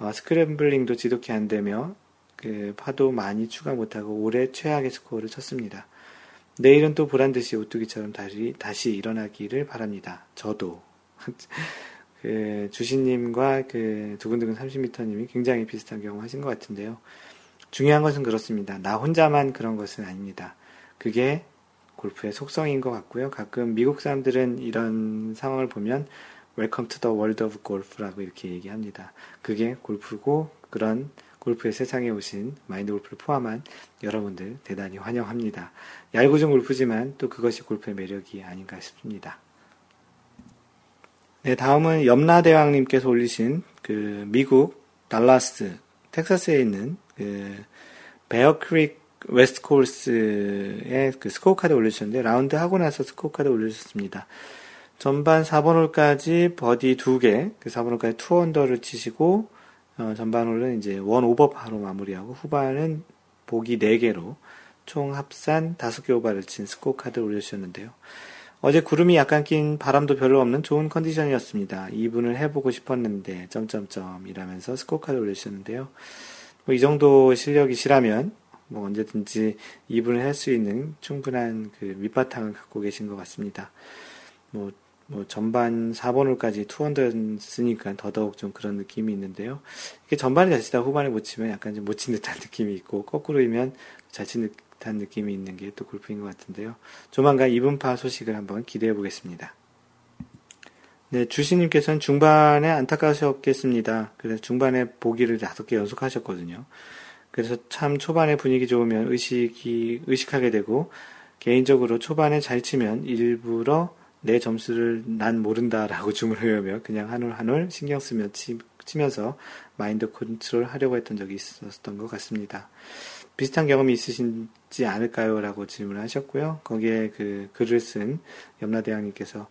어, scrambling도 지독히 안 되며 그 파도 많이 추가 못하고 올해 최악의 스코어를 쳤습니다. 내일은 또 보란 듯이 오뚜기처럼 다시, 다시 일어나기를 바랍니다. 저도. 그 주신님과 그 두근두근 30m님이 굉장히 비슷한 경험 하신 것 같은데요. 중요한 것은 그렇습니다. 나 혼자만 그런 것은 아닙니다. 그게 골프의 속성인 것 같고요. 가끔 미국 사람들은 이런 상황을 보면 Welcome to the World of Golf라고 이렇게 얘기합니다. 그게 골프고 그런 골프의 세상에 오신 마인드 골프를 포함한 여러분들 대단히 환영합니다. 얄궂은 골프지만 또 그것이 골프의 매력이 아닌가 싶습니다. 네, 다음은 염라대왕님께서 올리신 그 미국 달라스 텍사스에 있는 그 베어크릭 웨스트 코스의 그 스코어 카드 올려주셨는데 라운드 하고 나서 스코어 카드 올려주셨습니다. 전반 4번 홀까지 버디 2개, 그 4번 홀까지 two under를 치시고 어, 전반 홀은 이제 one over par로 마무리하고 후반은 보기 4개로 총 합산 5개 오버를 친 스코어 카드를 올려주셨는데요. 어제 구름이 약간 낀 바람도 별로 없는 좋은 컨디션이었습니다. 이븐을 해보고 싶었는데 점점점 이라면서 스코어 카드 올려주셨는데요. 뭐 이 정도 실력이시라면 뭐 언제든지 이븐을 할 수 있는 충분한 그 밑바탕을 갖고 계신 것 같습니다. 뭐 뭐 전반 4번 홀까지 투언더였으니까 더더욱 좀 그런 느낌이 있는데요. 이게 전반에 잘 치다 후반에 못 치면 약간 좀 못 친 듯한 느낌이 있고 거꾸로이면 잘 친 듯한 느낌이 있는 게 또 골프인 것 같은데요. 조만간 2분파 소식을 한번 기대해 보겠습니다. 네, 주시님께서는 중반에 안타까우셨겠습니다. 그래서 중반에 보기를 다섯 개 연속 하셨거든요. 그래서 참 초반에 분위기 좋으면 의식이, 의식하게 되고, 개인적으로 초반에 잘 치면 일부러 내 점수를 난 모른다라고 주문하며 그냥 한 홀 한 홀 신경 쓰며 치, 면서 마인드 컨트롤 하려고 했던 적이 있었던 것 같습니다. 비슷한 경험이 있으신지 않을까요? 라고 질문을 하셨고요. 거기에 그 글을 쓴 염라대왕님께서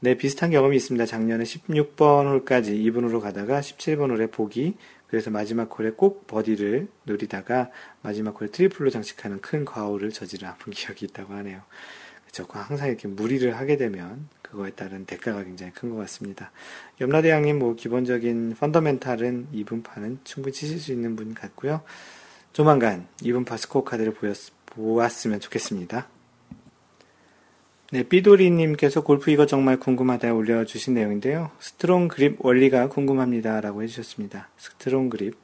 네, 비슷한 경험이 있습니다. 작년에 16번 홀까지 이븐으로 가다가 17번 홀에 보기, 그래서 마지막 홀에 꼭 버디를 노리다가 마지막 홀에 트리플로 장식하는 큰 과오를 저지른 아픈 기억이 있다고 하네요. 그렇죠. 항상 이렇게 무리를 하게 되면 그거에 따른 대가가 굉장히 큰 것 같습니다. 염라대왕님 뭐 기본적인 fundamental은 이븐파는 충분히 치실 수 있는 분 같고요. 조만간 이븐파 스코어 카드를 보였, 보았으면 좋겠습니다. 네, 삐돌이님께서 골프 이거 정말 궁금하다 올려주신 내용인데요. strong grip 원리가 궁금합니다. 라고 해주셨습니다. strong grip.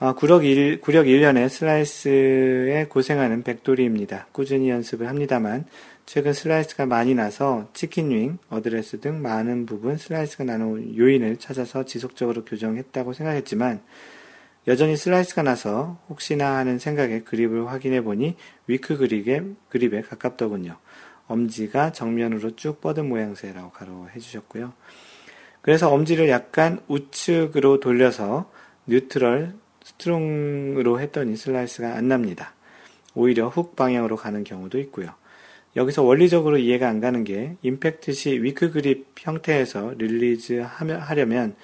어, 구력, 1, 구력 1년에 슬라이스에 고생하는 백돌이입니다. 꾸준히 연습을 합니다만 최근 슬라이스가 많이 나서 chicken wing, 어드레스 등 많은 부분 슬라이스가 나는 요인을 찾아서 지속적으로 교정했다고 생각했지만 여전히 슬라이스가 나서 혹시나 하는 생각에 그립을 확인해 보니 weak grip에, grip에 가깝더군요. 엄지가 정면으로 쭉 뻗은 모양새라고 가로 해 주셨고요. 그래서 엄지를 약간 우측으로 돌려서 neutral strong으로 했더니 슬라이스가 안 납니다. 오히려 훅 방향으로 가는 경우도 있고요. 여기서 원리적으로 이해가 안 가는 게 임팩트 시 weak grip 형태에서 릴리즈 하려면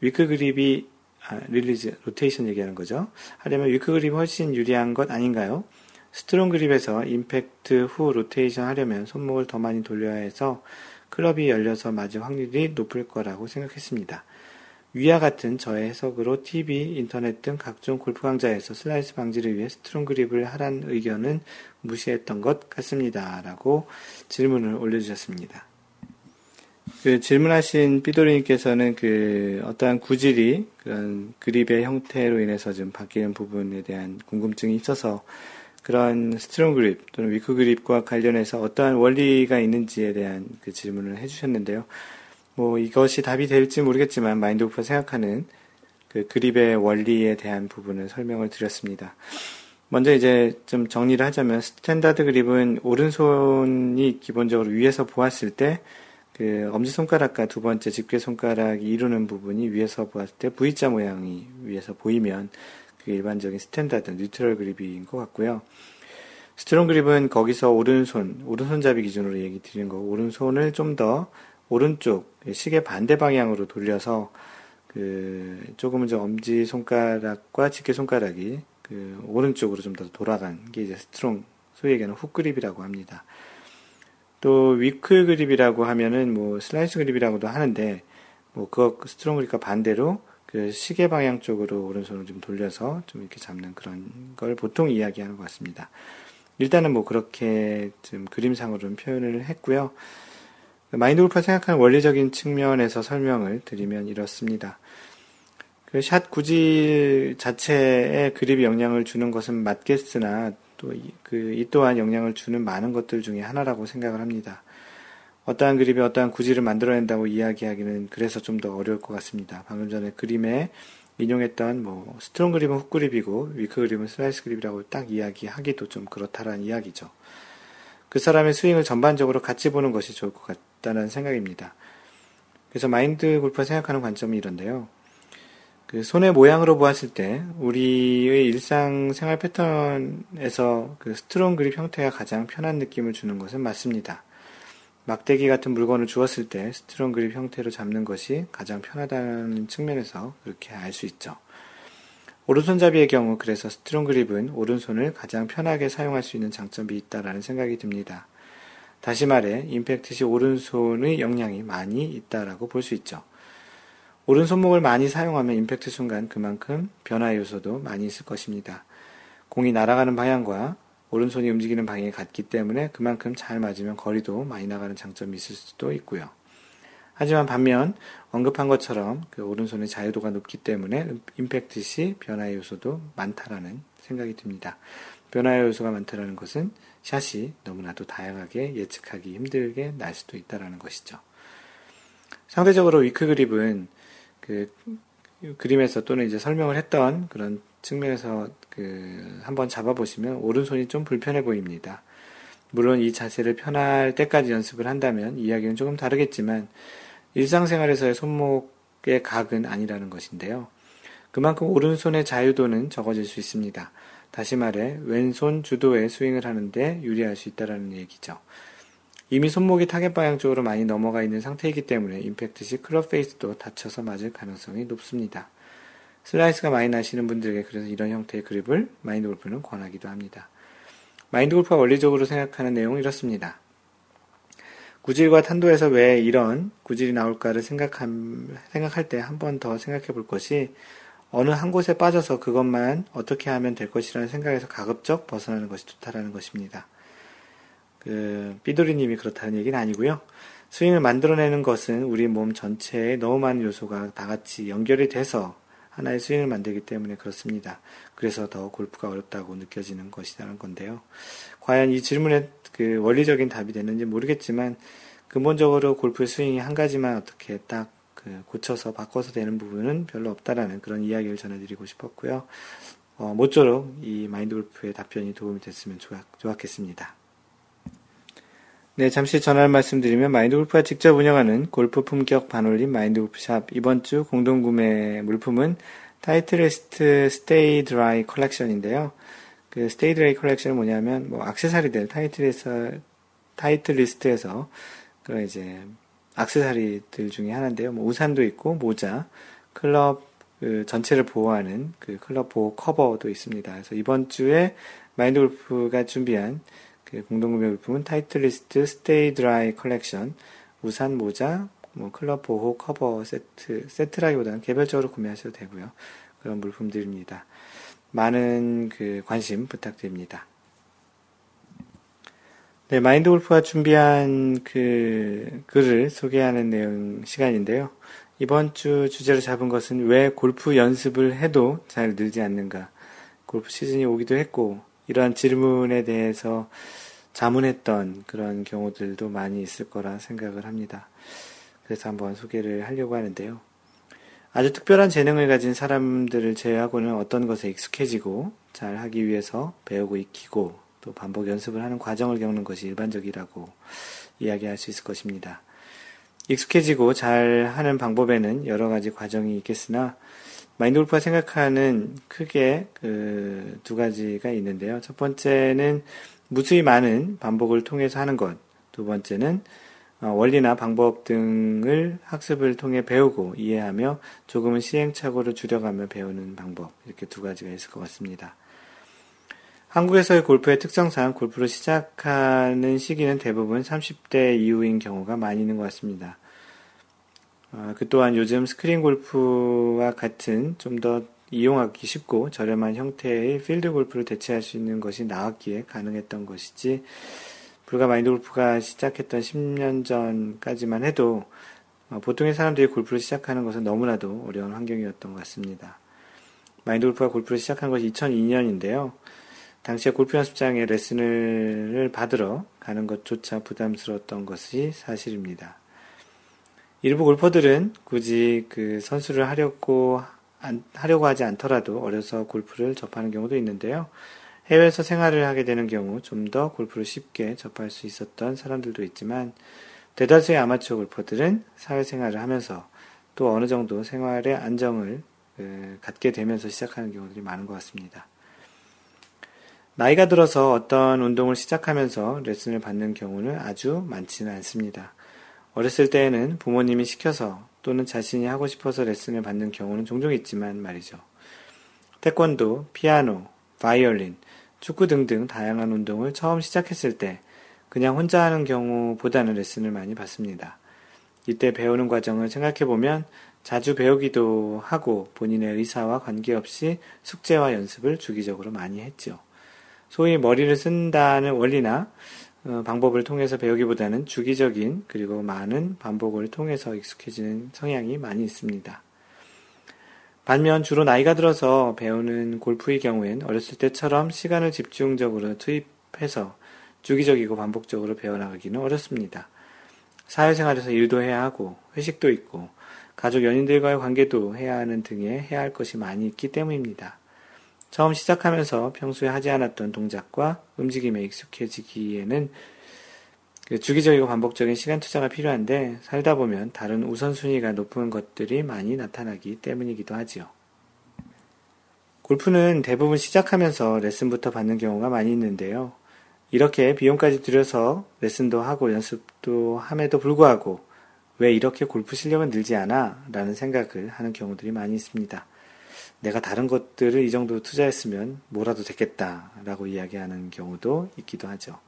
weak grip이 아, release rotation 얘기하는 거죠. 하려면 weak grip이 훨씬 유리한 것 아닌가요? strong grip에서 임팩트 후 로테이션 하려면 손목을 더 많이 돌려야 해서 클럽이 열려서 맞을 확률이 높을 거라고 생각했습니다. 위와 같은 저의 해석으로 TV, 인터넷 등 각종 골프 강좌에서 슬라이스 방지를 위해 strong grip을 하란 의견은 무시했던 것 같습니다. 라고 질문을 올려주셨습니다. 그 질문하신 삐돌이님께서는 그 어떠한 구질이 그런 그립의 형태로 인해서 좀 바뀌는 부분에 대한 궁금증이 있어서 그런 strong grip 또는 weak grip과 관련해서 어떠한 원리가 있는지에 대한 그 질문을 해주셨는데요. 뭐 이것이 답이 될지 모르겠지만 마인드 골프 생각하는 그 그립의 원리에 대한 부분을 설명을 드렸습니다. 먼저 이제 좀 정리를 하자면 스탠다드 그립은 오른손이 기본적으로 위에서 보았을 때 그 엄지손가락과 두 번째 집게손가락이 이루는 부분이 위에서 보았을 때 V자 모양이 위에서 보이면 그게 일반적인 standard neutral grip인 것 같고요. strong grip은 거기서 오른손, 오른손잡이 기준으로 얘기 드리는 거, 오른손을 좀 더 오른쪽 시계 반대 방향으로 돌려서 그 조금은 좀 엄지 손가락과 집게 손가락이 그 오른쪽으로 좀 더 돌아간 게 이제 strong 소위 얘기하는 훅 그립이라고 합니다. 또 weak grip이라고 하면은 뭐 슬라이스 그립이라고도 하는데 뭐 그거 strong grip과 반대로 그 시계 방향 쪽으로 오른손을 좀 돌려서 좀 이렇게 잡는 그런 걸 보통 이야기하는 것 같습니다. 일단은 뭐 그렇게 좀 그림상으로는 표현을 했고요. 마인드 골프가 생각하는 원리적인 측면에서 설명을 드리면 이렇습니다. 그 샷 구질 자체에 그립이 영향을 주는 것은 맞겠으나 또 그립이 또한 영향을 주는 많은 것들 중에 하나라고 생각을 합니다. 어떠한 그립이 어떠한 구질을 만들어낸다고 이야기하기는 그래서 좀 더 어려울 것 같습니다. 방금 전에 그림에 인용했던 뭐 strong grip은 훅 그립이고 weak grip은 슬라이스 그립이라고 딱 이야기하기도 좀 그렇다라는 이야기죠. 그 사람의 스윙을 전반적으로 같이 보는 것이 좋을 것 같 다는 생각입니다. 그래서 마인드 골프가 생각하는 관점이 이런데요. 그 손의 모양으로 보았을 때 우리의 일상 생활 패턴에서 그 strong grip 형태가 가장 편한 느낌을 주는 것은 맞습니다. 막대기 같은 물건을 쥐었을 때 strong grip 형태로 잡는 것이 가장 편하다는 측면에서 그렇게 알 수 있죠. 오른손잡이의 경우 그래서 strong grip은 오른손을 가장 편하게 사용할 수 있는 장점이 있다라는 생각이 듭니다. 다시 말해 임팩트 시 오른손의 영향이 많이 있다라고 볼 수 있죠. 오른손목을 많이 사용하면 임팩트 순간 그만큼 변화 요소도 많이 있을 것입니다. 공이 날아가는 방향과 오른손이 움직이는 방향이 같기 때문에 그만큼 잘 맞으면 거리도 많이 나가는 장점이 있을 수도 있고요. 하지만 반면 언급한 것처럼 그 오른손의 자유도가 높기 때문에 임팩트 시 변화의 요소도 많다라는 생각이 듭니다. 변화의 요소가 많다라는 것은 샷이 너무나도 다양하게 예측하기 힘들게 날 수도 있다라는 것이죠. 상대적으로 위크 그립은 그 그림에서 또는 이제 설명을 했던 그런 측면에서 그 한번 잡아보시면 오른손이 좀 불편해 보입니다. 물론 이 자세를 편할 때까지 연습을 한다면 이야기는 조금 다르겠지만 일상생활에서의 손목의 각은 아니라는 것인데요. 그만큼 오른손의 자유도는 적어질 수 있습니다. 다시 말해 왼손 주도의 스윙을 하는데 유리할 수 있다는 얘기죠. 이미 손목이 타겟 방향 쪽으로 많이 넘어가 있는 상태이기 때문에 임팩트 시 클럽 페이스도 닫혀서 맞을 가능성이 높습니다. 슬라이스가 많이 나시는 분들에게 그래서 이런 형태의 그립을 마인드 골프는 권하기도 합니다. 마인드 골프가 원리적으로 생각하는 내용은 이렇습니다. 구질과 탄도에서 왜 이런 구질이 나올까를 생각함, 생각할 때 한 번 더 생각해 볼 것이 어느 한 곳에 빠져서 그것만 어떻게 하면 될 것이라는 생각에서 가급적 벗어나는 것이 좋다라는 것입니다. 그, 삐돌이님이 그렇다는 얘기는 아니고요. 스윙을 만들어내는 것은 우리 몸 전체에 너무 많은 요소가 다 같이 연결이 돼서 하나의 스윙을 만들기 때문에 그렇습니다. 그래서 더 골프가 어렵다고 느껴지는 것이라는 건데요. 과연 이 질문에 그 원리적인 답이 되는지 모르겠지만 근본적으로 골프 스윙이 한 가지만 어떻게 딱 그 고쳐서 바꿔서 되는 부분은 별로 없다라는 그런 이야기를 전해드리고 싶었고요. 어, 모쪼록 이 마인드 골프의 답변이 도움이 됐으면 좋았, 좋았 겠습니다. 네, 잠시 전하는 말씀드리면 마인드 골프가 직접 운영하는 골프 품격 반올림 마인드 골프샵 이번 주 공동 구매 물품은 타이틀리스트 Stay Dry 컬렉션인데요. 그 Stay Dry 컬렉션은 뭐냐면 뭐 악세사리들 타이틀리스트 타이틀리스트에서 그런 이제 악세사리들 중에 하나인데요. 뭐 우산도 있고 모자, 클럽 그 전체를 보호하는 그 클럽 보호 커버도 있습니다. 그래서 이번 주에 마인드 골프가 준비한 그 공동구매 물품은 타이틀리스트 Stay Dry 컬렉션, 우산, 모자, 뭐 클럽 보호 커버 세트, 세트라기보다는 개별적으로 구매하셔도 되고요. 그런 물품들입니다. 많은 그 관심 부탁드립니다. 네, 마인드 골프가 준비한 그 글을 소개하는 내용 시간인데요. 이번 주 주제로 잡은 것은 왜 골프 연습을 해도 잘 늘지 않는가. 골프 시즌이 오기도 했고, 이러한 질문에 대해서 자문했던 그런 경우들도 많이 있을 거라 생각을 합니다. 그래서 한번 소개를 하려고 하는데요. 아주 특별한 재능을 가진 사람들을 제외하고는 어떤 것에 익숙해지고 잘 하기 위해서 배우고 익히고 또 반복 연습을 하는 과정을 겪는 것이 일반적이라고 이야기할 수 있을 것입니다. 익숙해지고 잘 하는 방법에는 여러 가지 과정이 있겠으나 마인드 골프가 생각하는 크게 그 두 가지가 있는데요. 첫 번째는 무수히 많은 반복을 통해서 하는 것. 두 번째는 어, 원리나 방법 등을 학습을 통해 배우고 이해하며 조금은 시행착오를 줄여가며 배우는 방법. 이렇게 두 가지가 있을 것 같습니다. 한국에서의 골프의 특성상 골프를 시작하는 시기는 대부분 30대 이후인 경우가 많이 있는 것 같습니다. 어, 그 또한 요즘 스크린 골프와 같은 좀 더 이용하기 쉽고 저렴한 형태의 필드 골프를 대체할 수 있는 것이 나왔기에 가능했던 것이지 불과 마인드 골프가 시작했던 10년 전까지만 해도 어, 보통의 사람들이 골프를 시작하는 것은 너무나도 어려운 환경이었던 것 같습니다. 마인드 골프가 골프를 시작한 것이 2002년인데요. 당시에 골프 연습장에 레슨을 받으러 가는 것조차 부담스러웠던 것이 사실입니다. 일부 골퍼들은 굳이 그 선수를 하려고 하려고 하지 않더라도 어려서 골프를 접하는 경우도 있는데요. 해외에서 생활을 하게 되는 경우 좀 더 골프를 쉽게 접할 수 있었던 사람들도 있지만 대다수의 아마추어 골퍼들은 사회생활을 하면서 또 어느 정도 생활의 안정을 그, 갖게 되면서 시작하는 경우들이 많은 것 같습니다. 나이가 들어서 어떤 운동을 시작하면서 레슨을 받는 경우는 아주 많지는 않습니다. 어렸을 때에는 부모님이 시켜서 또는 자신이 하고 싶어서 레슨을 받는 경우는 종종 있지만 말이죠. 태권도, 피아노, 바이올린, 축구 등등 다양한 운동을 처음 시작했을 때 그냥 혼자 하는 경우보다는 레슨을 많이 받습니다. 이때 배우는 과정을 생각해보면 자주 배우기도 하고 본인의 의사와 관계없이 숙제와 연습을 주기적으로 많이 했죠. 소위 머리를 쓴다는 원리나 어, 방법을 통해서 배우기보다는 주기적인 그리고 많은 반복을 통해서 익숙해지는 성향이 많이 있습니다. 반면 주로 나이가 들어서 배우는 골프의 경우엔 어렸을 때처럼 시간을 집중적으로 투입해서 주기적이고 반복적으로 배워나가기는 어렵습니다. 사회생활에서 일도 해야 하고 회식도 있고 가족 연인들과의 관계도 해야 하는 등의 해야 할 것이 많이 있기 때문입니다. 처음 시작하면서 평소에 하지 않았던 동작과 움직임에 익숙해지기에는 그 주기적이고 반복적인 시간 투자가 필요한데 살다 보면 다른 우선순위가 높은 것들이 많이 나타나기 때문이기도 하지요. 골프는 대부분 시작하면서 레슨부터 받는 경우가 많이 있는데요. 이렇게 비용까지 들여서 레슨도 하고 연습도 함에도 불구하고 왜 이렇게 골프 실력은 늘지 않아? 라는 생각을 하는 경우들이 많이 있습니다. 내가 다른 것들을 이 정도 투자했으면 뭐라도 됐겠다라고 이야기하는 경우도 있기도 하죠.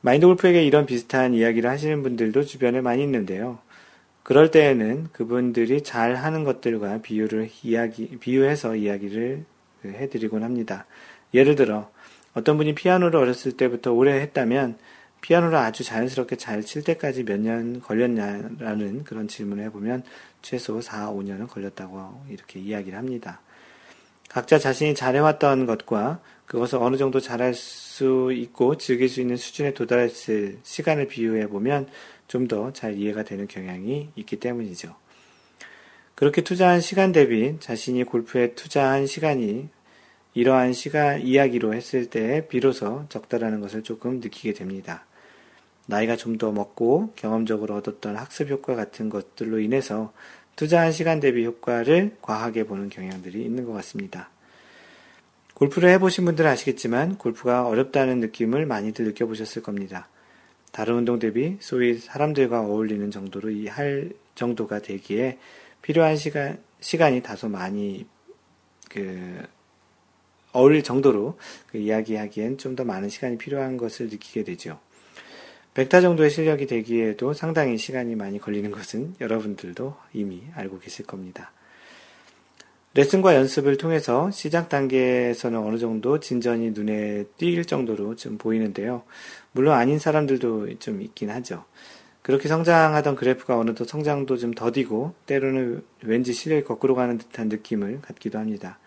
마인드 골프에게 이런 비슷한 이야기를 하시는 분들도 주변에 많이 있는데요. 그럴 때에는 그분들이 잘 하는 것들과 비유를 이야기, 비유해서 이야기를 해드리곤 합니다. 예를 들어, 어떤 분이 피아노를 어렸을 때부터 오래 했다면, 피아노를 아주 자연스럽게 잘 칠 때까지 몇 년 걸렸냐라는 그런 질문을 해보면 최소 4, 5년은 걸렸다고 이렇게 이야기를 합니다. 각자 자신이 잘해왔던 것과 그것을 어느 정도 잘할 수 있고 즐길 수 있는 수준에 도달했을 시간을 비유해 보면 좀 더 잘 이해가 되는 경향이 있기 때문이죠. 그렇게 투자한 시간 대비 자신이 골프에 투자한 시간이 이러한 시간 이야기로 했을 때 비로소 적다라는 것을 조금 느끼게 됩니다. 나이가 좀 더 먹고 경험적으로 얻었던 학습 효과 같은 것들로 인해서 투자한 시간 대비 효과를 과하게 보는 경향들이 있는 것 같습니다. 골프를 해보신 분들은 아시겠지만 골프가 어렵다는 느낌을 많이들 느껴보셨을 겁니다. 다른 운동 대비 소위 사람들과 어울리는 정도로 이 할 정도가 되기에 필요한 시간, 시간이 다소 많이 그 어울릴 정도로 그 이야기하기엔 좀 더 많은 시간이 필요한 것을 느끼게 되죠. 백타 정도의 실력이 되기에도 상당히 시간이 많이 걸리는 것은 여러분들도 이미 알고 계실 겁니다. 레슨과 연습을 통해서 시작 단계에서는 어느 정도 진전이 눈에 띌 정도로 좀 보이는데요. 물론 아닌 사람들도 좀 있긴 하죠. 그렇게 성장하던 그래프가 어느덧 성장도 좀 더디고 때로는 왠지 실력이 거꾸로 가는 듯한 느낌을 갖기도 합니다.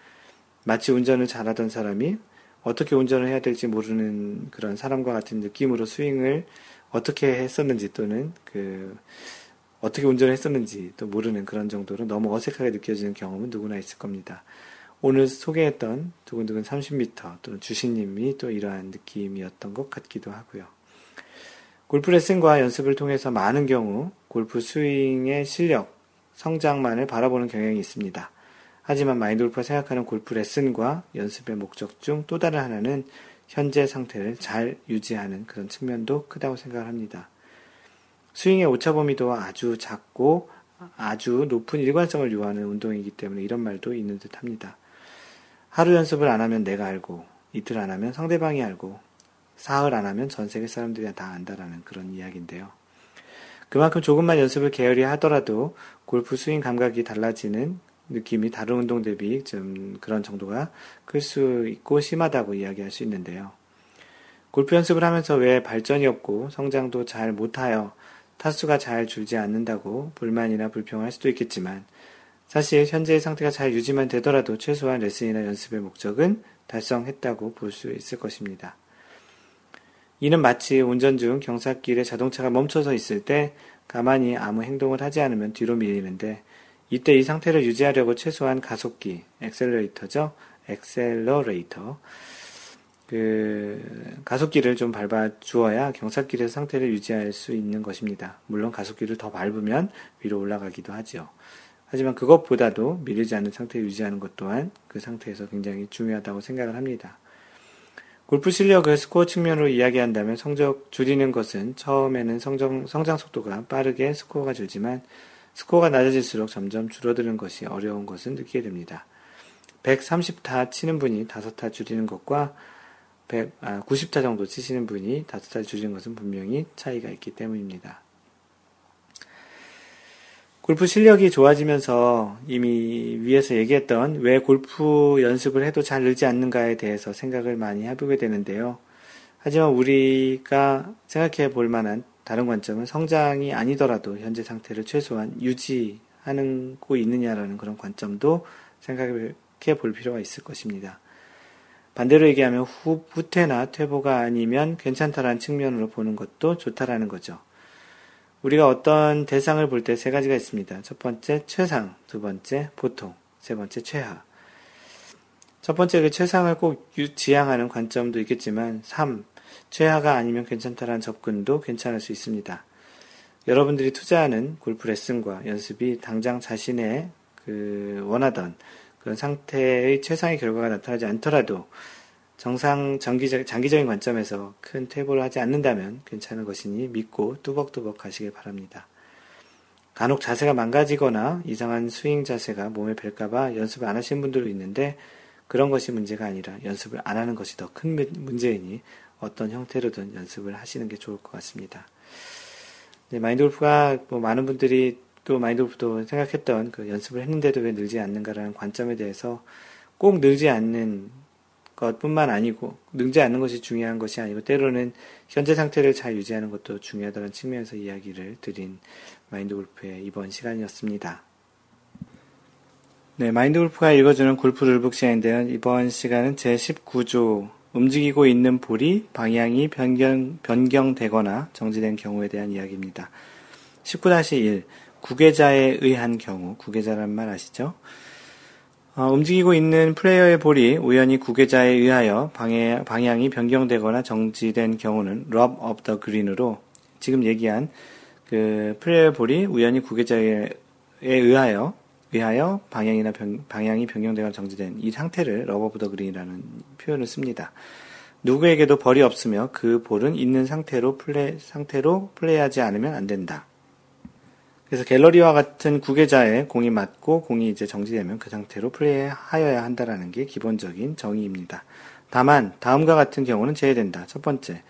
마치 운전을 잘하던 사람이 어떻게 운전을 해야 될지 모르는 그런 사람과 같은 느낌으로 스윙을 어떻게 했었는지 또는 그 어떻게 운전을 했었는지 또 모르는 그런 정도로 너무 어색하게 느껴지는 경험은 누구나 있을 겁니다. 오늘 소개했던 두근두근 30m 또는 주신님이 또 이러한 느낌이었던 것 같기도 하고요. 골프 레슨과 연습을 통해서 많은 경우 골프 스윙의 실력, 성장만을 바라보는 경향이 있습니다. 하지만 마인드 골프가 생각하는 골프 레슨과 연습의 목적 중 또 다른 하나는 현재 상태를 잘 유지하는 그런 측면도 크다고 생각을 합니다. 스윙의 오차 범위도 아주 작고 아주 높은 일관성을 요하는 운동이기 때문에 이런 말도 있는 듯 합니다. 하루 연습을 안 하면 내가 알고, 이틀 안 하면 상대방이 알고, 사흘 안 하면 전 세계 사람들이 다 안다라는 그런 이야기인데요. 그만큼 조금만 연습을 게을리 하더라도 골프 스윙 감각이 달라지는 느낌이 다른 운동 대비 좀 그런 정도가 클 수 있고 심하다고 이야기할 수 있는데요. 골프 연습을 하면서 왜 발전이 없고 성장도 잘 못하여 타수가 잘 줄지 않는다고 불만이나 불평할 수도 있겠지만 사실 현재의 상태가 잘 유지만 되더라도 최소한 레슨이나 연습의 목적은 달성했다고 볼 수 있을 것입니다. 이는 마치 운전 중 경사길에 자동차가 멈춰서 있을 때 가만히 아무 행동을 하지 않으면 뒤로 밀리는데 이때 이 상태를 유지하려고 최소한 가속기, 엑셀러레이터죠. 엑셀러레이터. 그 가속기를 좀 밟아 주어야 경사길에서 상태를 유지할 수 있는 것입니다. 물론 가속기를 더 밟으면 위로 올라가기도 하죠. 하지만 그것보다도 밀리지 않는 상태를 유지하는 것 또한 그 상태에서 굉장히 중요하다고 생각을 합니다. 골프 실력을 스코어 측면으로 이야기한다면 성적 줄이는 것은 처음에는 성장, 성장 속도가 빠르게 스코어가 줄지만 스코어가 낮아질수록 점점 줄어드는 것이 어려운 것은 느끼게 됩니다. 130타 치는 분이 5타 줄이는 것과 100, 아, 90타 정도 치시는 분이 5타 줄이는 것은 분명히 차이가 있기 때문입니다. 골프 실력이 좋아지면서 이미 위에서 얘기했던 왜 골프 연습을 해도 잘 늘지 않는가에 대해서 생각을 많이 해보게 되는데요. 하지만 우리가 생각해 볼 만한 다른 관점은 성장이 아니더라도 현재 상태를 최소한 유지하는 고 있느냐라는 그런 관점도 생각해 볼 필요가 있을 것입니다. 반대로 얘기하면 후, 후퇴나 퇴보가 아니면 괜찮다라는 측면으로 보는 것도 좋다라는 거죠. 우리가 어떤 대상을 볼 때 세 가지가 있습니다. 첫 번째 최상, 두 번째 보통, 세 번째 최하. 첫 번째 그 최상을 꼭 지향하는 관점도 있겠지만 3. 최하가 아니면 괜찮다라는 접근도 괜찮을 수 있습니다. 여러분들이 투자하는 골프 레슨과 연습이 당장 자신의 그 원하던 그런 상태의 최상의 결과가 나타나지 않더라도 정상 장기적, 장기적인 관점에서 큰 퇴보를 하지 않는다면 괜찮은 것이니 믿고 뚜벅뚜벅 가시길 바랍니다. 간혹 자세가 망가지거나 이상한 스윙 자세가 몸에 뵐까봐 연습을 안 하시는 분들도 있는데 그런 것이 문제가 아니라 연습을 안 하는 것이 더 큰 문제이니 어떤 형태로든 연습을 하시는 게 좋을 것 같습니다. 네, 마인드 골프가 뭐 많은 분들이 또 마인드 골프도 생각했던 그 연습을 했는데도 왜 늘지 않는가라는 관점에 대해서 꼭 늘지 않는 것뿐만 아니고 능지 않는 것이 중요한 것이 아니고 때로는 현재 상태를 잘 유지하는 것도 중요하다는 측면에서 이야기를 드린 마인드 골프의 이번 시간이었습니다. 네, 마인드 골프가 읽어주는 골프 룰북 시간인데요. 이번 시간은 제 19조 움직이고 있는 볼이 방향이 변경, 변경되거나 정지된 경우에 대한 이야기입니다. 19-1 구계자에 의한 경우 구계자란 말 아시죠? 어, 움직이고 있는 플레이어의 볼이 우연히 구계자에 의하여 방해, 방향이 변경되거나 정지된 경우는 rub of the green으로 지금 얘기한 그 플레이어의 볼이 우연히 구계자에 의하여 의하여 방향이나 변, 방향이 변경되거나 정지된 이 상태를 of the green이라는 표현을 씁니다. 누구에게도 벌이 없으며 그 볼은 있는 상태로 플레이 상태로 플레이하지 않으면 안 된다. 그래서 갤러리와 같은 구계자에 공이 맞고 공이 이제 정지되면 그 상태로 플레이하여야 한다라는 게 기본적인 정의입니다. 다만 다음과 같은 경우는 제외된다. 첫 번째,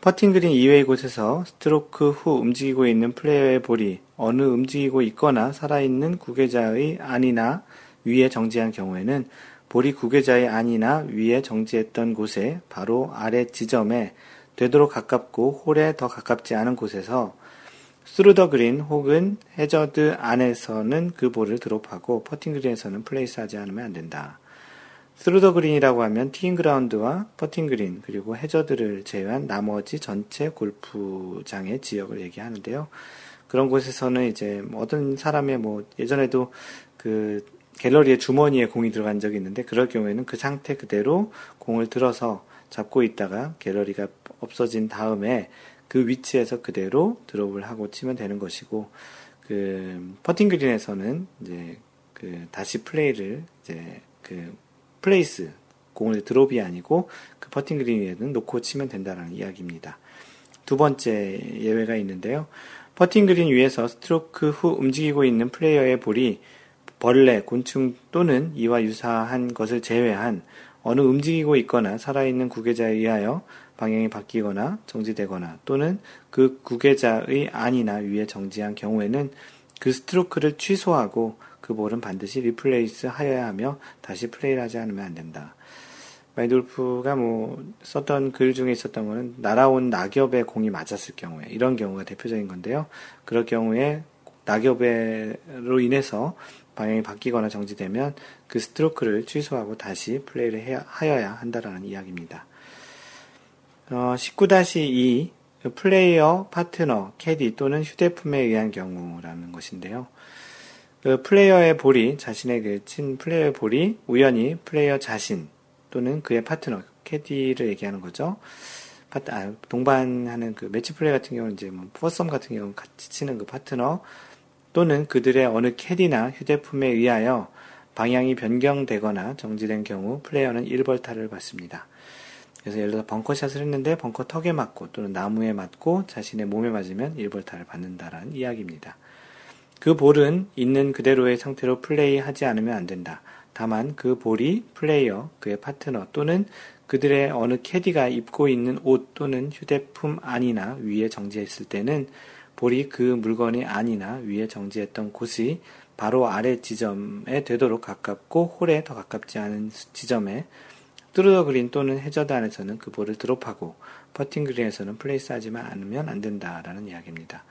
퍼팅 그린 이외의 곳에서 스트로크 후 움직이고 있는 플레이어의 볼이 어느 움직이고 있거나 살아있는 국외자의 안이나 위에 정지한 경우에는 볼이 국외자의 안이나 위에 정지했던 곳에 바로 아래 지점에 되도록 가깝고 홀에 더 가깝지 않은 곳에서 through the green 혹은 해저드 안에서는 그 볼을 드롭하고 퍼팅 그린에서는 place 하지 않으면 안 된다. through the green이라고 하면 티잉 그라운드와 퍼팅 그린 그리고 해저드를 제외한 나머지 전체 골프장의 지역을 얘기하는데요. 그런 곳에서는 이제 뭐 어떤 사람의 뭐 예전에도 그 갤러리의 주머니에 공이 들어간 적이 있는데 그럴 경우에는 그 상태 그대로 공을 들어서 잡고 있다가 갤러리가 없어진 다음에 그 위치에서 그대로 드롭을 하고 치면 되는 것이고 그 퍼팅 그린에서는 이제 그 다시 플레이를 이제 그 place 공을 드롭이 아니고 그 퍼팅 그린 위에는 놓고 치면 된다는 이야기입니다. 두 번째 예외가 있는데요. 퍼팅 그린 위에서 스트로크 후 움직이고 있는 플레이어의 볼이 벌레, 곤충 또는 이와 유사한 것을 제외한 어느 움직이고 있거나 살아있는 국외자에 의하여 방향이 바뀌거나 정지되거나 또는 그 국외자의 안이나 위에 정지한 경우에는 그 스트로크를 취소하고 그 볼은 반드시 replace 하여야 하며 다시 플레이를 하지 않으면 안 된다. 마인드 골프가 뭐 썼던 글 중에 있었던 거는 날아온 낙엽에 공이 맞았을 경우에 이런 경우가 대표적인 건데요. 그럴 경우에 낙엽으로 인해서 방향이 바뀌거나 정지되면 그 스트로크를 취소하고 다시 플레이를 해야, 하여야 한다라는 이야기입니다. 어, 19-2 플레이어, 파트너, 캐디 또는 휴대품에 의한 경우라는 것인데요. 그 플레이어의 볼이 자신의 그 친 플레이어의 볼이 우연히 플레이어 자신 또는 그의 파트너, 캐디를 얘기하는 거죠. 파트, 아, 동반하는 그 match play 같은 경우는 이제 뭐 foursome 같은 경우는 같이 치는 그 파트너 또는 그들의 어느 캐디나 휴대품에 의하여 방향이 변경되거나 정지된 경우 플레이어는 1벌타를 받습니다. 그래서 예를 들어 벙커샷을 했는데 벙커 턱에 맞고 또는 나무에 맞고 자신의 몸에 맞으면 1벌타를 받는다라는 이야기입니다. 그 볼은 있는 그대로의 상태로 플레이하지 않으면 안 된다. 다만 그 볼이 플레이어, 그의 파트너 또는 그들의 어느 캐디가 입고 있는 옷 또는 휴대품 안이나 위에 정지했을 때는 볼이 그 물건이 안이나 위에 정지했던 곳이 바로 아래 지점에 되도록 가깝고 홀에 더 가깝지 않은 지점에 through the green 또는 해저드 안에서는 그 볼을 드롭하고 퍼팅 그린에서는 place 하지만 않으면 안 된다라는 이야기입니다.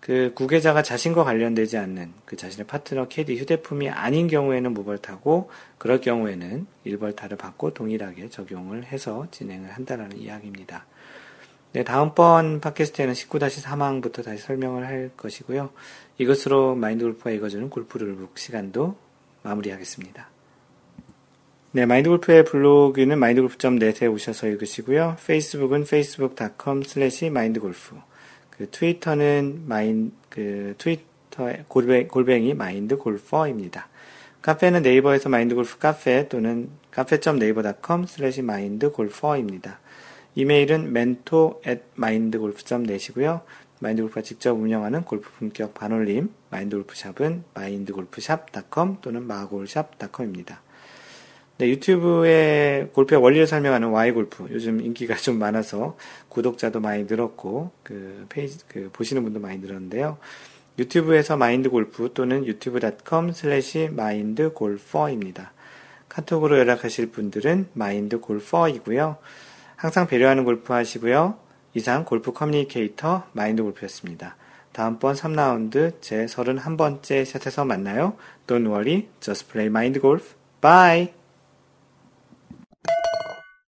그 국외자가 자신과 관련되지 않는 그 자신의 파트너 캐디 휴대품이 아닌 경우에는 무벌타고 그럴 경우에는 일벌타를 받고 동일하게 적용을 해서 진행을 한다라는 이야기입니다. 네, 다음번 팟캐스트에는 19-3항부터 다시 설명을 할 것이고요. 이것으로 마인드 골프가 읽어주는 골프 룰북 시간도 마무리하겠습니다. 네, 마인드 골프의 블로그는 마인드골프.net에 오셔서 읽으시고요. 페이스북은 facebook.com slash mindgolf. 그 트위터는 마인, 그 트위터 골뱅, 골뱅이 마인드 골퍼입니다. 카페는 네이버에서 마인드 골프 카페 또는 카페.네이버.com slash mindgolfer입니다. 이메일은 mentor at mindgolf.net이고요. 마인드골프가 직접 운영하는 골프 품격 반올림 마인드골프샵은 마인드골프샵.com 또는 마골샵.com입니다. 네, 유튜브에 골프의 원리를 설명하는 Why 골프 요즘 인기가 좀 많아서 구독자도 많이 늘었고 그 페이지 그 보시는 분도 많이 늘었는데요. 유튜브에서 마인드골프 또는 유튜브.com 슬래시 마인드골퍼입니다. 카톡으로 연락하실 분들은 마인드골퍼이고요. 항상 배려하는 골프 하시고요. 이상 골프 커뮤니케이터 마인드골프였습니다. 다음번 3라운드 제 31번째 샷에서 만나요. Don't worry, just play mind golf. Bye!